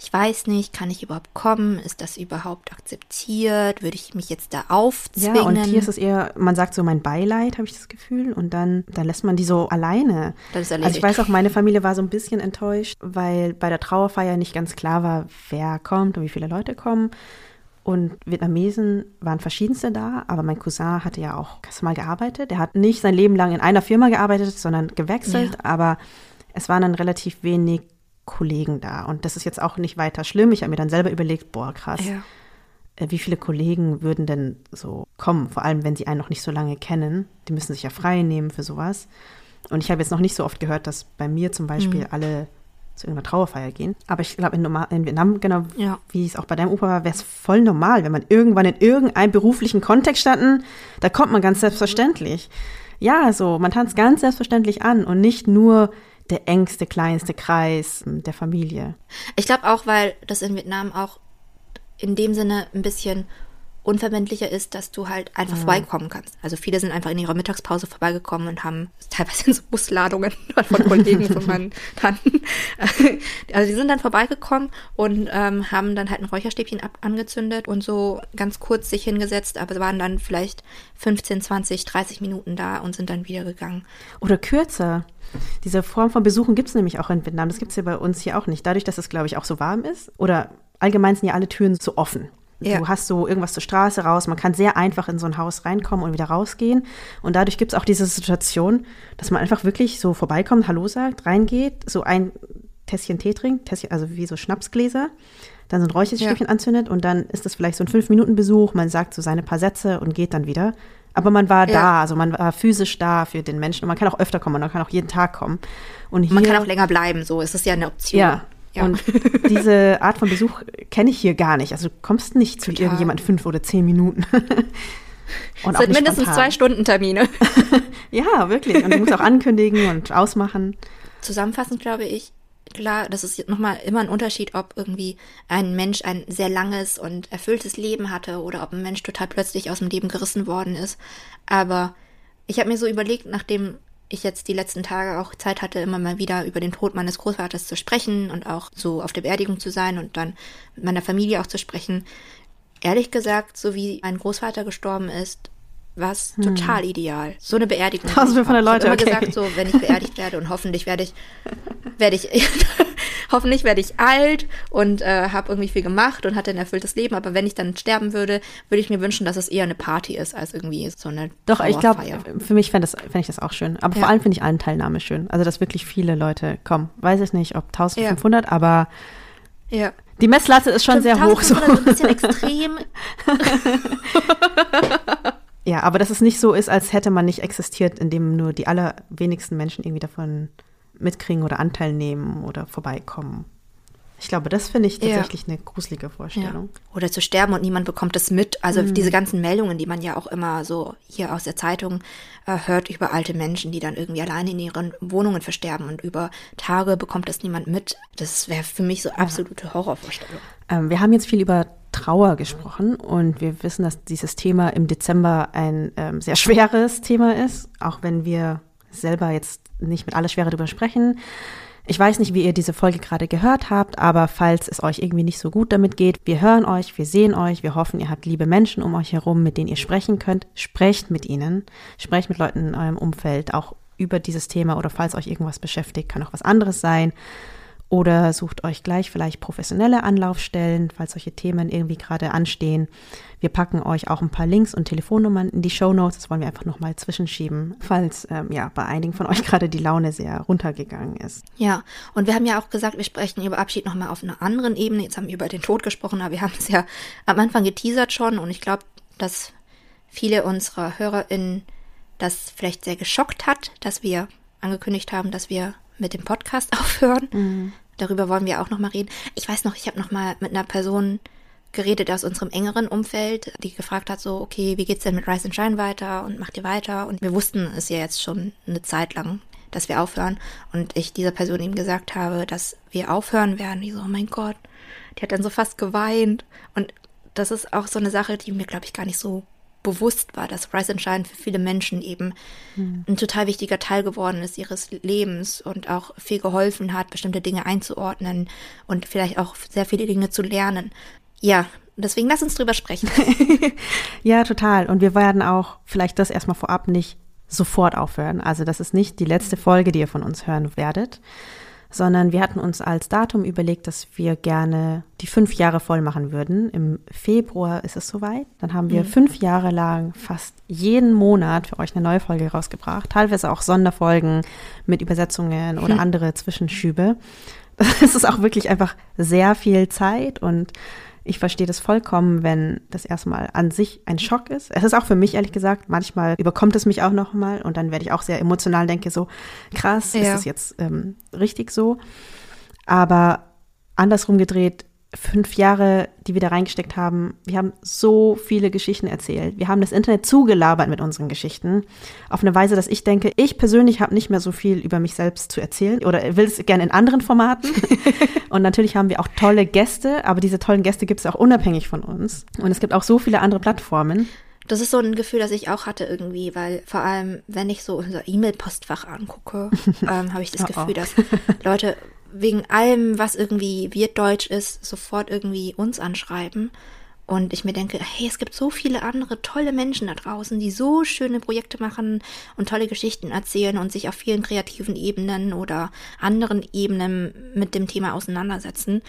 ich weiß nicht, kann ich überhaupt kommen? Ist das überhaupt akzeptiert? Würde ich mich jetzt da aufzwingen? Ja, und hier ist es eher, man sagt so mein Beileid, habe ich das Gefühl, und dann, dann lässt man die so alleine. Also ich weiß auch, meine Familie war so ein bisschen enttäuscht, weil bei der Trauerfeier nicht ganz klar war, wer kommt und wie viele Leute kommen. Und Vietnamesen waren verschiedenste da, aber mein Cousin hatte ja auch mal gearbeitet. Er hat nicht sein Leben lang in einer Firma gearbeitet, sondern gewechselt, ja. aber es waren dann relativ wenig Kollegen da. Und das ist jetzt auch nicht weiter schlimm. Ich habe mir dann selber überlegt, boah, krass. Ja. Äh, wie viele Kollegen würden denn so kommen, vor allem wenn sie einen noch nicht so lange kennen? Die müssen sich ja frei nehmen für sowas. Und ich habe jetzt noch nicht so oft gehört, dass bei mir zum Beispiel mhm. alle zu irgendeiner Trauerfeier gehen. Aber ich glaube, in, in, Vietnam, genau ja. wie es auch bei deinem Opa war, wäre es voll normal, wenn man irgendwann in irgendeinem beruflichen Kontext standen, da kommt man ganz selbstverständlich. Ja, so, man tanzt ganz selbstverständlich an und nicht nur der engste, kleinste Kreis der Familie. Ich glaube auch, weil das in Vietnam auch in dem Sinne ein bisschen unverbindlicher ist, dass du halt einfach ja. vorbeikommen kannst. Also viele sind einfach in ihrer Mittagspause vorbeigekommen und haben teilweise in so Busladungen von Kollegen von meinen Tanten. Also die sind dann vorbeigekommen und ähm, haben dann halt ein Räucherstäbchen ab angezündet und so ganz kurz sich hingesetzt, aber waren dann vielleicht 15, 20, 30 Minuten da und sind dann wieder gegangen. Oder kürzer. Diese Form von Besuchen gibt es nämlich auch in Vietnam. Das gibt es ja bei uns hier auch nicht. Dadurch, dass es, glaube ich, auch so warm ist. Oder allgemein sind ja alle Türen so offen. Ja. Du hast so irgendwas zur Straße raus. Man kann sehr einfach in so ein Haus reinkommen und wieder rausgehen. Und dadurch gibt es auch diese Situation, dass man einfach wirklich so vorbeikommt, Hallo sagt, reingeht, so ein Tässchen Tee trinkt, Tässchen, also wie so Schnapsgläser, dann so ein Räucherstückchen ja. anzündet und dann ist das vielleicht so ein Fünf-Minuten-Besuch. Man sagt so seine paar Sätze und geht dann wieder. Aber man war ja. da, also man war physisch da für den Menschen und man kann auch öfter kommen, man kann auch jeden Tag kommen. Und hier, man kann auch länger bleiben, so ist es ja eine Option. Ja, ja. Und diese Art von Besuch kenne ich hier gar nicht. Also du kommst nicht zu Total. irgendjemand fünf oder zehn Minuten. Und es sind mindestens spontan. zwei Stunden Termine. ja, wirklich. Und du musst auch ankündigen und ausmachen. Zusammenfassend glaube ich, klar, das ist nochmal immer ein Unterschied, ob irgendwie ein Mensch ein sehr langes und erfülltes Leben hatte oder ob ein Mensch total plötzlich aus dem Leben gerissen worden ist. Aber ich habe mir so überlegt, nachdem ich jetzt die letzten Tage auch Zeit hatte, immer mal wieder über den Tod meines Großvaters zu sprechen und auch so auf der Beerdigung zu sein und dann mit meiner Familie auch zu sprechen. Ehrlich gesagt, so wie mein Großvater gestorben ist, war es hm. total ideal. So eine Beerdigung. Tausende von der Leute. Ich habe immer okay. gesagt, so wenn ich beerdigt werde und hoffentlich werde ich, werde ich, hoffentlich werde ich alt und äh, habe irgendwie viel gemacht und hatte ein erfülltes Leben. Aber wenn ich dann sterben würde, würde ich mir wünschen, dass es eher eine Party ist als irgendwie so eine. Doch, ich glaube, für mich fände fänd ich das auch schön. Aber ja. vor allem finde ich allen Teilnahme schön. Also dass wirklich viele Leute kommen. Weiß ich nicht, ob 1500, ja. aber ja. Die Messlatte ist schon sehr hoch. So. ein bisschen extrem. Ja, aber dass es nicht so ist, als hätte man nicht existiert, indem nur die allerwenigsten Menschen irgendwie davon mitkriegen oder Anteil nehmen oder vorbeikommen. Ich glaube, das finde ich tatsächlich ja. eine gruselige Vorstellung. Ja. Oder zu sterben und niemand bekommt es mit. Also mhm. diese ganzen Meldungen, die man ja auch immer so hier aus der Zeitung äh, hört über alte Menschen, die dann irgendwie alleine in ihren Wohnungen versterben und über Tage bekommt das niemand mit. Das wäre für mich so absolute Horrorvorstellung. Ähm, wir haben jetzt viel über Trauer gesprochen und wir wissen, dass dieses Thema im Dezember ein ähm, sehr schweres Thema ist, auch wenn wir selber jetzt nicht mit aller Schwere darüber sprechen. Ich weiß nicht, wie ihr diese Folge gerade gehört habt, aber falls es euch irgendwie nicht so gut damit geht, wir hören euch, wir sehen euch, wir hoffen, ihr habt liebe Menschen um euch herum, mit denen ihr sprechen könnt. Sprecht mit ihnen, sprecht mit Leuten in eurem Umfeld auch über dieses Thema oder falls euch irgendwas beschäftigt, kann auch was anderes sein. Oder sucht euch gleich vielleicht professionelle Anlaufstellen, falls solche Themen irgendwie gerade anstehen. Wir packen euch auch ein paar Links und Telefonnummern in die Show Notes. Das wollen wir einfach nochmal zwischenschieben, falls ähm, ja bei einigen von euch gerade die Laune sehr runtergegangen ist. Ja, und wir haben ja auch gesagt, wir sprechen über Abschied nochmal auf einer anderen Ebene. Jetzt haben wir über den Tod gesprochen, aber wir haben es ja am Anfang geteasert schon und ich glaube, dass viele unserer HörerInnen das vielleicht sehr geschockt hat, dass wir angekündigt haben, dass wir mit dem Podcast aufhören. Mhm. Darüber wollen wir auch noch mal reden. Ich weiß noch, ich habe noch mal mit einer Person geredet aus unserem engeren Umfeld, die gefragt hat so, okay, wie geht's denn mit Rise and Shine weiter und macht ihr weiter? Und wir wussten es ja jetzt schon eine Zeit lang, dass wir aufhören. Und ich dieser Person eben gesagt habe, dass wir aufhören werden. Die so, oh mein Gott, die hat dann so fast geweint. Und das ist auch so eine Sache, die mir, glaube ich, gar nicht so bewusst war, dass Rise and Shine für viele Menschen eben mhm. ein total wichtiger Teil geworden ist ihres Lebens und auch viel geholfen hat, bestimmte Dinge einzuordnen und vielleicht auch sehr viele Dinge zu lernen. Ja, deswegen lass uns drüber sprechen. ja, total. Und wir werden auch vielleicht das erstmal vorab nicht sofort aufhören. Also das ist nicht die letzte Folge, die ihr von uns hören werdet sondern wir hatten uns als Datum überlegt, dass wir gerne die fünf Jahre voll machen würden. Im Februar ist es soweit. Dann haben wir mhm. fünf Jahre lang fast jeden Monat für euch eine neue Folge rausgebracht. Teilweise auch Sonderfolgen mit Übersetzungen oder mhm. andere Zwischenschübe. Das ist auch wirklich einfach sehr viel Zeit und ich verstehe das vollkommen, wenn das erstmal an sich ein Schock ist. Es ist auch für mich ehrlich gesagt, manchmal überkommt es mich auch nochmal und dann werde ich auch sehr emotional, denke so, krass, ja. ist das jetzt ähm, richtig so? Aber andersrum gedreht, fünf Jahre, die wir da reingesteckt haben, wir haben so viele Geschichten erzählt. Wir haben das Internet zugelabert mit unseren Geschichten. Auf eine Weise, dass ich denke, ich persönlich habe nicht mehr so viel über mich selbst zu erzählen oder will es gerne in anderen Formaten. und natürlich haben wir auch tolle Gäste, aber diese tollen Gäste gibt es auch unabhängig von uns. Und es gibt auch so viele andere Plattformen. Das ist so ein Gefühl, das ich auch hatte irgendwie, weil vor allem, wenn ich so unser E-Mail-Postfach angucke, ähm, habe ich das oh, Gefühl, oh. dass Leute wegen allem, was irgendwie Wirtdeutsch ist, sofort irgendwie uns anschreiben. Und ich mir denke, hey, es gibt so viele andere tolle Menschen da draußen, die so schöne Projekte machen und tolle Geschichten erzählen und sich auf vielen kreativen Ebenen oder anderen Ebenen mit dem Thema auseinandersetzen.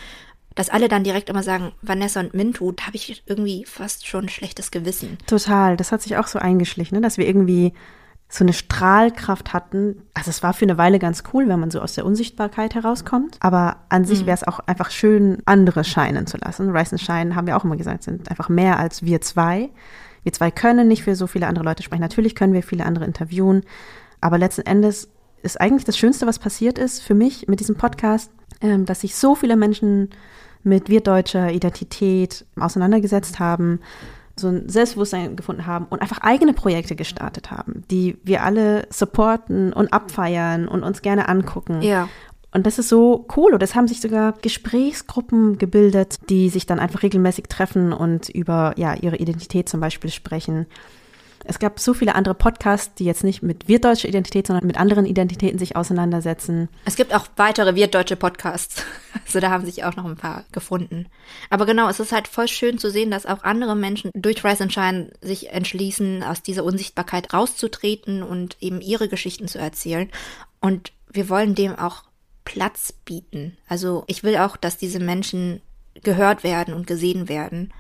Dass alle dann direkt immer sagen, Vanessa und Mintu, da habe ich irgendwie fast schon ein schlechtes Gewissen. Total, das hat sich auch so eingeschlichen, ne? dass wir irgendwie so eine Strahlkraft hatten. Also es war für eine Weile ganz cool, wenn man so aus der Unsichtbarkeit herauskommt. Aber an sich mhm. wäre es auch einfach schön, andere scheinen zu lassen. Rice and Shine, haben wir auch immer gesagt, sind einfach mehr als wir zwei. Wir zwei können nicht für so viele andere Leute sprechen. Natürlich können wir viele andere interviewen. Aber letzten Endes ist eigentlich das Schönste, was passiert ist für mich mit diesem Podcast, ähm, dass sich so viele Menschen mit wirtdeutscher Identität auseinandergesetzt haben so ein Selbstbewusstsein gefunden haben und einfach eigene Projekte gestartet haben, die wir alle supporten und abfeiern und uns gerne angucken. Ja. Und das ist so cool. Und es haben sich sogar Gesprächsgruppen gebildet, die sich dann einfach regelmäßig treffen und über ja, ihre Identität zum Beispiel sprechen. Es gab so viele andere Podcasts, die jetzt nicht mit wirtdeutscher Identität, sondern mit anderen Identitäten sich auseinandersetzen. Es gibt auch weitere wirtdeutsche Podcasts. Also da haben sich auch noch ein paar gefunden. Aber genau, es ist halt voll schön zu sehen, dass auch andere Menschen durch Rise and Shine sich entschließen, aus dieser Unsichtbarkeit rauszutreten und eben ihre Geschichten zu erzählen. Und wir wollen dem auch Platz bieten. Also ich will auch, dass diese Menschen gehört werden und gesehen werden.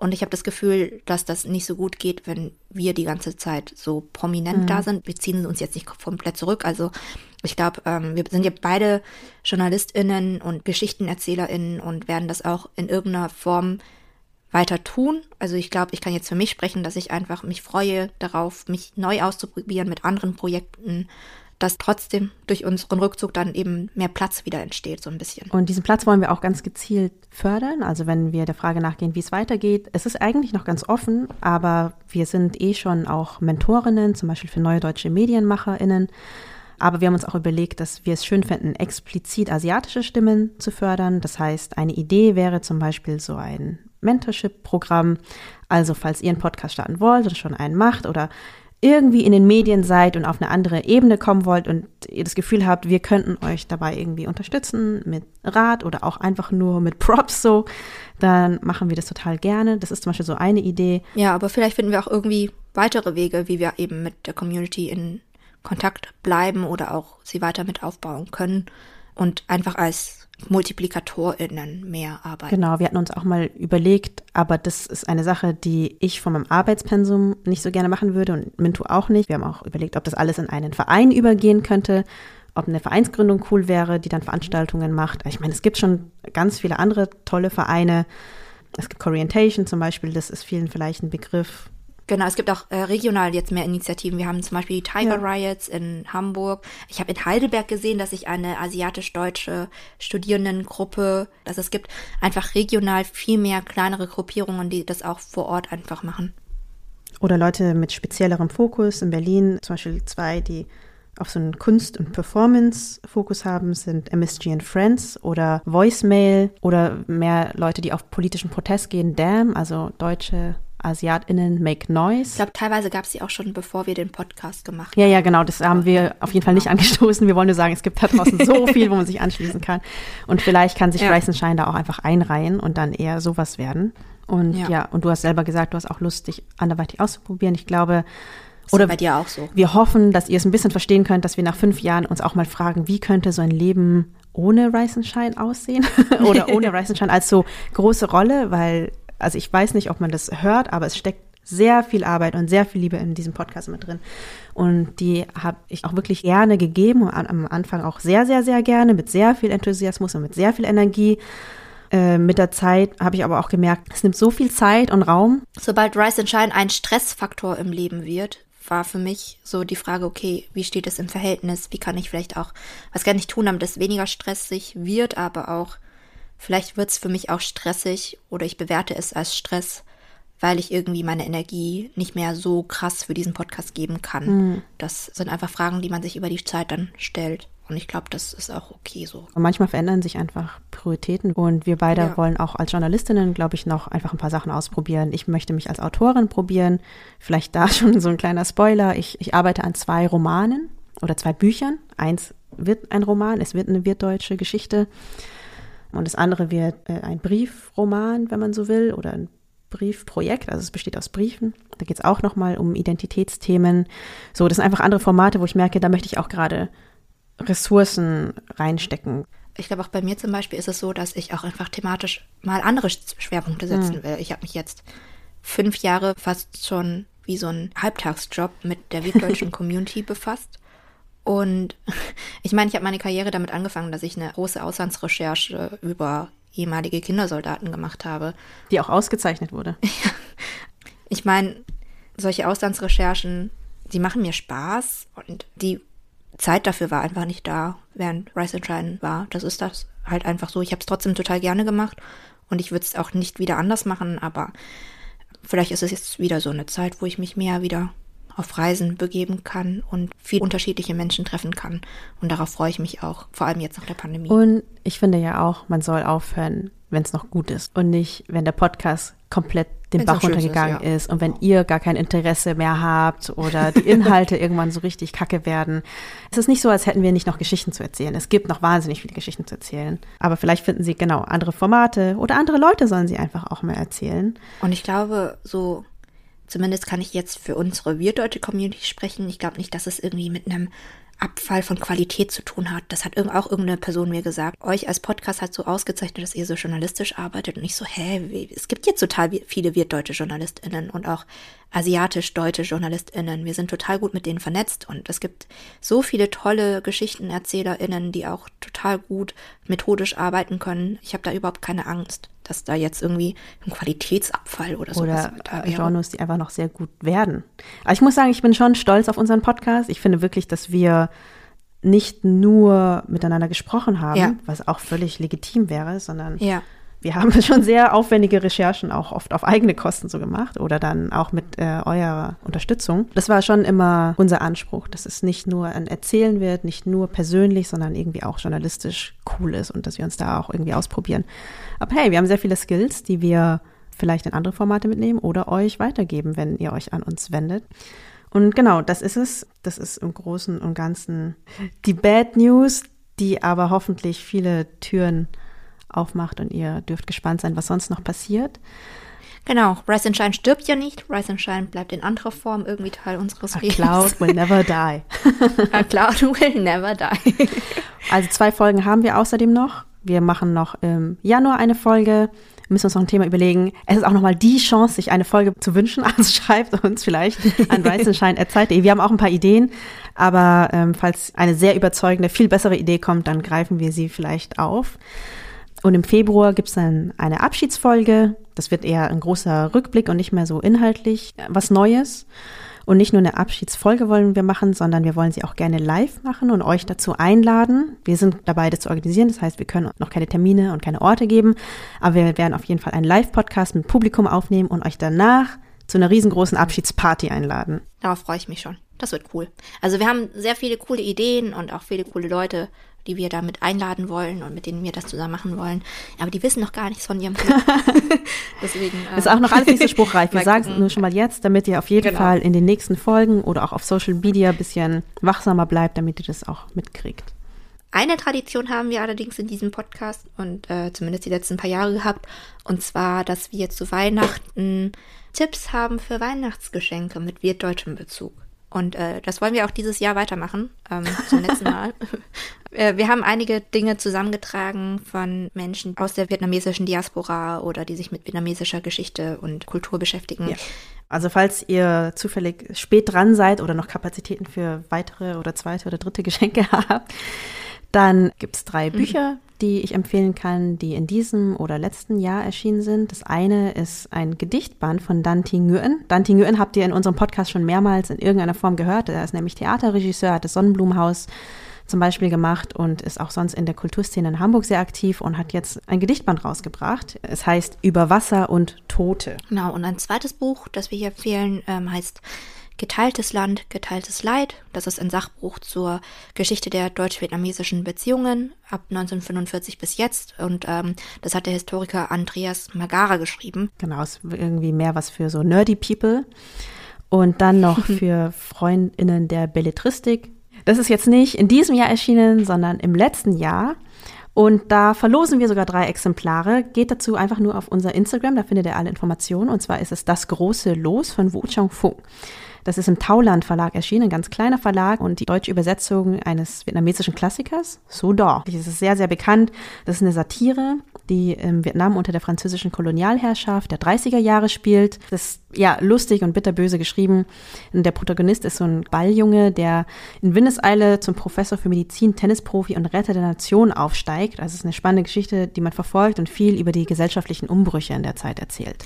Und ich habe das Gefühl, dass das nicht so gut geht, wenn wir die ganze Zeit so prominent mhm. da sind. Wir ziehen uns jetzt nicht komplett zurück. Also ich glaube, ähm, wir sind ja beide JournalistInnen und GeschichtenerzählerInnen und werden das auch in irgendeiner Form weiter tun. Also ich glaube, ich kann jetzt für mich sprechen, dass ich einfach mich freue darauf, mich neu auszuprobieren mit anderen Projekten dass trotzdem durch unseren Rückzug dann eben mehr Platz wieder entsteht, so ein bisschen. Und diesen Platz wollen wir auch ganz gezielt fördern. Also wenn wir der Frage nachgehen, wie es weitergeht, es ist eigentlich noch ganz offen, aber wir sind eh schon auch Mentorinnen, zum Beispiel für neue deutsche MedienmacherInnen. Aber wir haben uns auch überlegt, dass wir es schön finden, explizit asiatische Stimmen zu fördern. Das heißt, eine Idee wäre zum Beispiel so ein Mentorship-Programm. Also falls ihr einen Podcast starten wollt und schon einen macht oder irgendwie in den Medien seid und auf eine andere Ebene kommen wollt und ihr das Gefühl habt, wir könnten euch dabei irgendwie unterstützen mit Rat oder auch einfach nur mit Props so, dann machen wir das total gerne. Das ist zum Beispiel so eine Idee. Ja, aber vielleicht finden wir auch irgendwie weitere Wege, wie wir eben mit der Community in Kontakt bleiben oder auch sie weiter mit aufbauen können und einfach als MultiplikatorInnen mehr arbeiten. Genau, wir hatten uns auch mal überlegt, aber das ist eine Sache, die ich von meinem Arbeitspensum nicht so gerne machen würde und Mintu auch nicht. Wir haben auch überlegt, ob das alles in einen Verein übergehen könnte, ob eine Vereinsgründung cool wäre, die dann Veranstaltungen macht. Ich meine, es gibt schon ganz viele andere tolle Vereine. Es gibt Corientation zum Beispiel, das ist vielen vielleicht ein Begriff. Genau, es gibt auch äh, regional jetzt mehr Initiativen. Wir haben zum Beispiel die Tiger ja. Riots in Hamburg. Ich habe in Heidelberg gesehen, dass sich eine asiatisch-deutsche Studierendengruppe, dass es gibt einfach regional viel mehr kleinere Gruppierungen, die das auch vor Ort einfach machen. Oder Leute mit speziellerem Fokus. In Berlin zum Beispiel zwei, die auf so einen Kunst- und Performance-Fokus haben, sind MSG and Friends oder Voicemail oder mehr Leute, die auf politischen Protest gehen, DAM, also deutsche AsiatInnen Make Noise. Ich glaube, teilweise gab es sie auch schon, bevor wir den Podcast gemacht haben. Ja, ja, genau. Das haben wir auf jeden Fall nicht angestoßen. Wir wollen nur sagen, es gibt da draußen so viel, wo man sich anschließen kann. Und vielleicht kann sich ja. Rice Shine da auch einfach einreihen und dann eher sowas werden. Und ja. ja, und du hast selber gesagt, du hast auch Lust, dich anderweitig auszuprobieren. Ich glaube, ist oder bei dir auch so. Wir hoffen, dass ihr es ein bisschen verstehen könnt, dass wir nach fünf Jahren uns auch mal fragen, wie könnte so ein Leben ohne Rice Shine aussehen oder ohne Rice Shine als so große Rolle, weil also ich weiß nicht, ob man das hört, aber es steckt sehr viel Arbeit und sehr viel Liebe in diesem Podcast mit drin. Und die habe ich auch wirklich gerne gegeben, am Anfang auch sehr, sehr, sehr gerne, mit sehr viel Enthusiasmus und mit sehr viel Energie. Äh, mit der Zeit habe ich aber auch gemerkt, es nimmt so viel Zeit und Raum. Sobald Rise and Shine ein Stressfaktor im Leben wird, war für mich so die Frage, okay, wie steht es im Verhältnis? Wie kann ich vielleicht auch, was kann ich tun, damit es weniger stressig wird, aber auch Vielleicht wird es für mich auch stressig oder ich bewerte es als Stress, weil ich irgendwie meine Energie nicht mehr so krass für diesen Podcast geben kann. Mhm. Das sind einfach Fragen, die man sich über die Zeit dann stellt. Und ich glaube, das ist auch okay so. Und manchmal verändern sich einfach Prioritäten. Und wir beide ja. wollen auch als Journalistinnen, glaube ich, noch einfach ein paar Sachen ausprobieren. Ich möchte mich als Autorin probieren. Vielleicht da schon so ein kleiner Spoiler. Ich, ich arbeite an zwei Romanen oder zwei Büchern. Eins wird ein Roman, es wird eine wirtdeutsche Geschichte. Und das andere wird äh, ein Briefroman, wenn man so will, oder ein Briefprojekt. Also es besteht aus Briefen. Da geht es auch nochmal um Identitätsthemen. So, das sind einfach andere Formate, wo ich merke, da möchte ich auch gerade Ressourcen reinstecken. Ich glaube, auch bei mir zum Beispiel ist es so, dass ich auch einfach thematisch mal andere Schwerpunkte setzen hm. will. Ich habe mich jetzt fünf Jahre fast schon wie so ein Halbtagsjob mit der webdeutschen Community befasst. Und ich meine, ich habe meine Karriere damit angefangen, dass ich eine große Auslandsrecherche über ehemalige Kindersoldaten gemacht habe. Die auch ausgezeichnet wurde. ich meine, solche Auslandsrecherchen, die machen mir Spaß und die Zeit dafür war einfach nicht da, während Rise and Shine war. Das ist das halt einfach so. Ich habe es trotzdem total gerne gemacht und ich würde es auch nicht wieder anders machen, aber vielleicht ist es jetzt wieder so eine Zeit, wo ich mich mehr wieder auf Reisen begeben kann und viele unterschiedliche Menschen treffen kann. Und darauf freue ich mich auch, vor allem jetzt nach der Pandemie. Und ich finde ja auch, man soll aufhören, wenn es noch gut ist und nicht, wenn der Podcast komplett den Bach runtergegangen ist, ja. ist, und wenn ihr gar kein Interesse mehr habt oder die Inhalte irgendwann so richtig kacke werden. Es ist nicht so, als hätten wir nicht noch Geschichten zu erzählen. Es gibt noch wahnsinnig viele Geschichten zu erzählen. Aber vielleicht finden sie genau andere Formate oder andere Leute sollen sie einfach auch mal erzählen. Und ich glaube, so zumindest kann ich jetzt für unsere wirtdeutsche Community sprechen. Ich glaube nicht, dass es irgendwie mit einem Abfall von Qualität zu tun hat. Das hat auch irgendeine Person mir gesagt. Euch als Podcast hat so ausgezeichnet, dass ihr so journalistisch arbeitet und ich so, hä, es gibt jetzt total viele wirtdeutsche JournalistInnen und auch asiatisch-deutsche JournalistInnen. Wir sind total gut mit denen vernetzt und es gibt so viele tolle GeschichtenerzählerInnen, die auch total gut methodisch arbeiten können. Ich habe da überhaupt keine Angst dass da jetzt irgendwie ein Qualitätsabfall oder so Oder Genres, die einfach noch sehr gut werden. Aber ich muss sagen, ich bin schon stolz auf unseren Podcast. Ich finde wirklich, dass wir nicht nur miteinander gesprochen haben, ja. was auch völlig legitim wäre, sondern ja wir haben schon sehr aufwendige Recherchen auch oft auf eigene Kosten so gemacht oder dann auch mit äh, eurer Unterstützung. Das war schon immer unser Anspruch, dass es nicht nur ein Erzählen wird, nicht nur persönlich, sondern irgendwie auch journalistisch cool ist und dass wir uns da auch irgendwie ausprobieren. Aber hey, wir haben sehr viele Skills, die wir vielleicht in andere Formate mitnehmen oder euch weitergeben, wenn ihr euch an uns wendet. Und genau, das ist es. Das ist im Großen und Ganzen die Bad News, die aber hoffentlich viele Türen aufmacht und ihr dürft gespannt sein, was sonst noch passiert. Genau, Rise and Shine stirbt ja nicht. Rise and Shine bleibt in anderer Form irgendwie Teil unseres A Lebens. cloud will never die. A cloud will never die. also zwei Folgen haben wir außerdem noch. Wir machen noch im Januar eine Folge. Müssen uns noch ein Thema überlegen. Es ist auch nochmal die Chance, sich eine Folge zu wünschen. Also schreibt uns vielleicht an weißenschein.zeit.de. Wir haben auch ein paar Ideen, aber ähm, falls eine sehr überzeugende, viel bessere Idee kommt, dann greifen wir sie vielleicht auf. Und im Februar gibt's dann eine Abschiedsfolge. Das wird eher ein großer Rückblick und nicht mehr so inhaltlich was Neues. Und nicht nur eine Abschiedsfolge wollen wir machen, sondern wir wollen sie auch gerne live machen und euch dazu einladen. Wir sind dabei, das zu organisieren. Das heißt, wir können noch keine Termine und keine Orte geben. Aber wir werden auf jeden Fall einen Live-Podcast mit Publikum aufnehmen und euch danach zu einer riesengroßen Abschiedsparty einladen. Darauf freue ich mich schon. Das wird cool. Also wir haben sehr viele coole Ideen und auch viele coole Leute, die wir damit einladen wollen und mit denen wir das zusammen machen wollen. Aber die wissen noch gar nichts von ihrem Club. Deswegen. Äh, ist auch noch alles nicht so spruchreich. Wir sagen es nur schon mal jetzt, damit ihr auf jeden genau. Fall in den nächsten Folgen oder auch auf Social Media ein bisschen wachsamer bleibt, damit ihr das auch mitkriegt. Eine Tradition haben wir allerdings in diesem Podcast und äh, zumindest die letzten paar Jahre gehabt. Und zwar, dass wir zu Weihnachten Tipps haben für Weihnachtsgeschenke mit wirtdeutschem Bezug. Und äh, das wollen wir auch dieses Jahr weitermachen, ähm, zum letzten Mal. Äh, wir haben einige Dinge zusammengetragen von Menschen aus der vietnamesischen Diaspora oder die sich mit vietnamesischer Geschichte und Kultur beschäftigen. Ja. Also falls ihr zufällig spät dran seid oder noch Kapazitäten für weitere oder zweite oder dritte Geschenke habt, dann gibt's drei mhm. Die ich empfehlen kann, die in diesem oder letzten Jahr erschienen sind. Das eine ist ein Gedichtband von Dante Nguyen. Dante Nguyen habt ihr in unserem Podcast schon mehrmals in irgendeiner Form gehört. Er ist nämlich Theaterregisseur, hat das Sonnenblumenhaus zum Beispiel gemacht und ist auch sonst in der Kulturszene in Hamburg sehr aktiv und hat jetzt ein Gedichtband rausgebracht. Es heißt Über Wasser und Tote. Genau, und ein zweites Buch, das wir hier empfehlen, ähm, heißt Geteiltes Land, geteiltes Leid. Das ist ein Sachbuch zur Geschichte der deutsch-vietnamesischen Beziehungen ab 1945 bis jetzt. Und ähm, das hat der Historiker Andreas Magara geschrieben. Genau, ist irgendwie mehr was für so nerdy People. Und dann noch für Freundinnen der Belletristik. Das ist jetzt nicht in diesem Jahr erschienen, sondern im letzten Jahr. Und da verlosen wir sogar drei Exemplare. Geht dazu einfach nur auf unser Instagram, da findet ihr alle Informationen. Und zwar ist es das große Los von Wu Chong Fu. Das ist im Tauland Verlag erschienen, ein ganz kleiner Verlag und die deutsche Übersetzung eines vietnamesischen Klassikers, So Da. Das ist sehr, sehr bekannt. Das ist eine Satire, die im Vietnam unter der französischen Kolonialherrschaft der 30er Jahre spielt. Das ist ja lustig und bitterböse geschrieben. Und der Protagonist ist so ein Balljunge, der in Windeseile zum Professor für Medizin, Tennisprofi und Retter der Nation aufsteigt. Also es ist eine spannende Geschichte, die man verfolgt und viel über die gesellschaftlichen Umbrüche in der Zeit erzählt.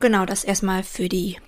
Genau, das erstmal für die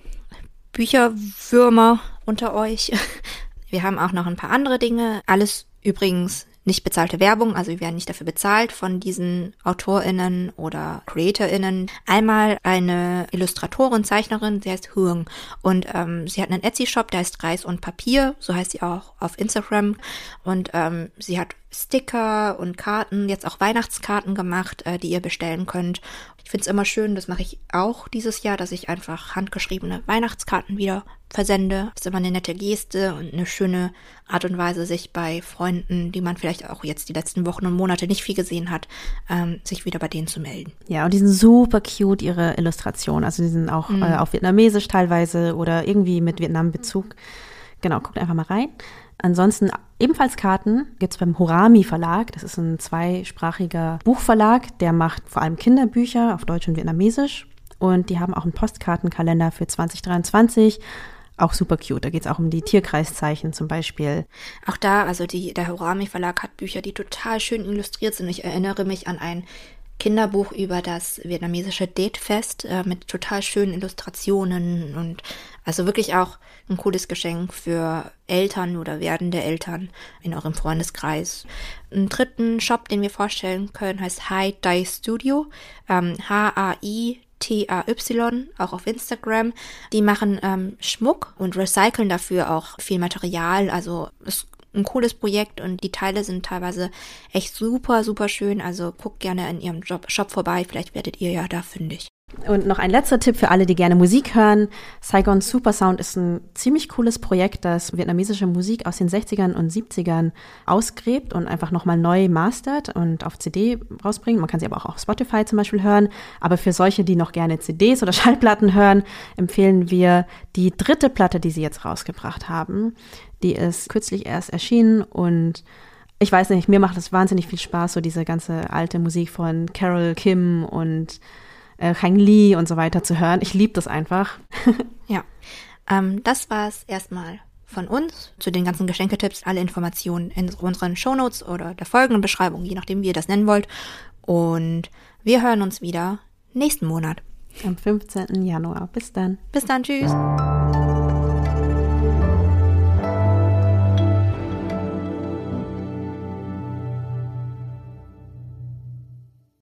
Bücherwürmer unter euch. Wir haben auch noch ein paar andere Dinge. Alles übrigens nicht bezahlte Werbung, also wir werden nicht dafür bezahlt von diesen AutorInnen oder CreatorInnen. Einmal eine Illustratorin, Zeichnerin, sie heißt Huang und ähm, sie hat einen Etsy-Shop, der heißt Reis und Papier, so heißt sie auch auf Instagram und ähm, sie hat Sticker und Karten, jetzt auch Weihnachtskarten gemacht, äh, die ihr bestellen könnt. Ich finde es immer schön, das mache ich auch dieses Jahr, dass ich einfach handgeschriebene Weihnachtskarten wieder versende. Das ist immer eine nette Geste und eine schöne Art und Weise, sich bei Freunden, die man vielleicht auch jetzt die letzten Wochen und Monate nicht viel gesehen hat, ähm, sich wieder bei denen zu melden. Ja, und die sind super cute, ihre Illustrationen. Also die sind auch mhm. äh, auf Vietnamesisch teilweise oder irgendwie mit Vietnam-Bezug. Genau, guckt einfach mal rein. Ansonsten ebenfalls Karten gibt es beim Horami Verlag. Das ist ein zweisprachiger Buchverlag, der macht vor allem Kinderbücher auf Deutsch und Vietnamesisch. Und die haben auch einen Postkartenkalender für 2023 auch super cute. Da geht es auch um die Tierkreiszeichen zum Beispiel. Auch da, also die, der Horami Verlag hat Bücher, die total schön illustriert sind. Ich erinnere mich an ein Kinderbuch über das vietnamesische Datefest äh, mit total schönen Illustrationen und also wirklich auch ein cooles Geschenk für Eltern oder werdende Eltern in eurem Freundeskreis. Einen dritten Shop, den wir vorstellen können, heißt Hi Dye Studio. Ähm, H-A-I T-A-Y, auch auf Instagram. Die machen ähm, Schmuck und recyceln dafür auch viel Material. Also es ein cooles Projekt und die Teile sind teilweise echt super, super schön. Also guckt gerne in ihrem Job, Shop vorbei, vielleicht werdet ihr ja da fündig. Und noch ein letzter Tipp für alle, die gerne Musik hören. Saigon Supersound ist ein ziemlich cooles Projekt, das vietnamesische Musik aus den 60ern und 70ern ausgräbt und einfach nochmal neu mastert und auf CD rausbringt. Man kann sie aber auch auf Spotify zum Beispiel hören. Aber für solche, die noch gerne CDs oder Schallplatten hören, empfehlen wir die dritte Platte, die sie jetzt rausgebracht haben. Die ist kürzlich erst erschienen und ich weiß nicht, mir macht es wahnsinnig viel Spaß, so diese ganze alte Musik von Carol Kim und äh, Hang Lee und so weiter zu hören. Ich liebe das einfach. ja, ähm, das war es erstmal von uns zu den ganzen Geschenketipps. Alle Informationen in unseren Shownotes oder der folgenden Beschreibung, je nachdem, wie ihr das nennen wollt. Und wir hören uns wieder nächsten Monat. Am 15. Januar. Bis dann. Bis dann. Tschüss.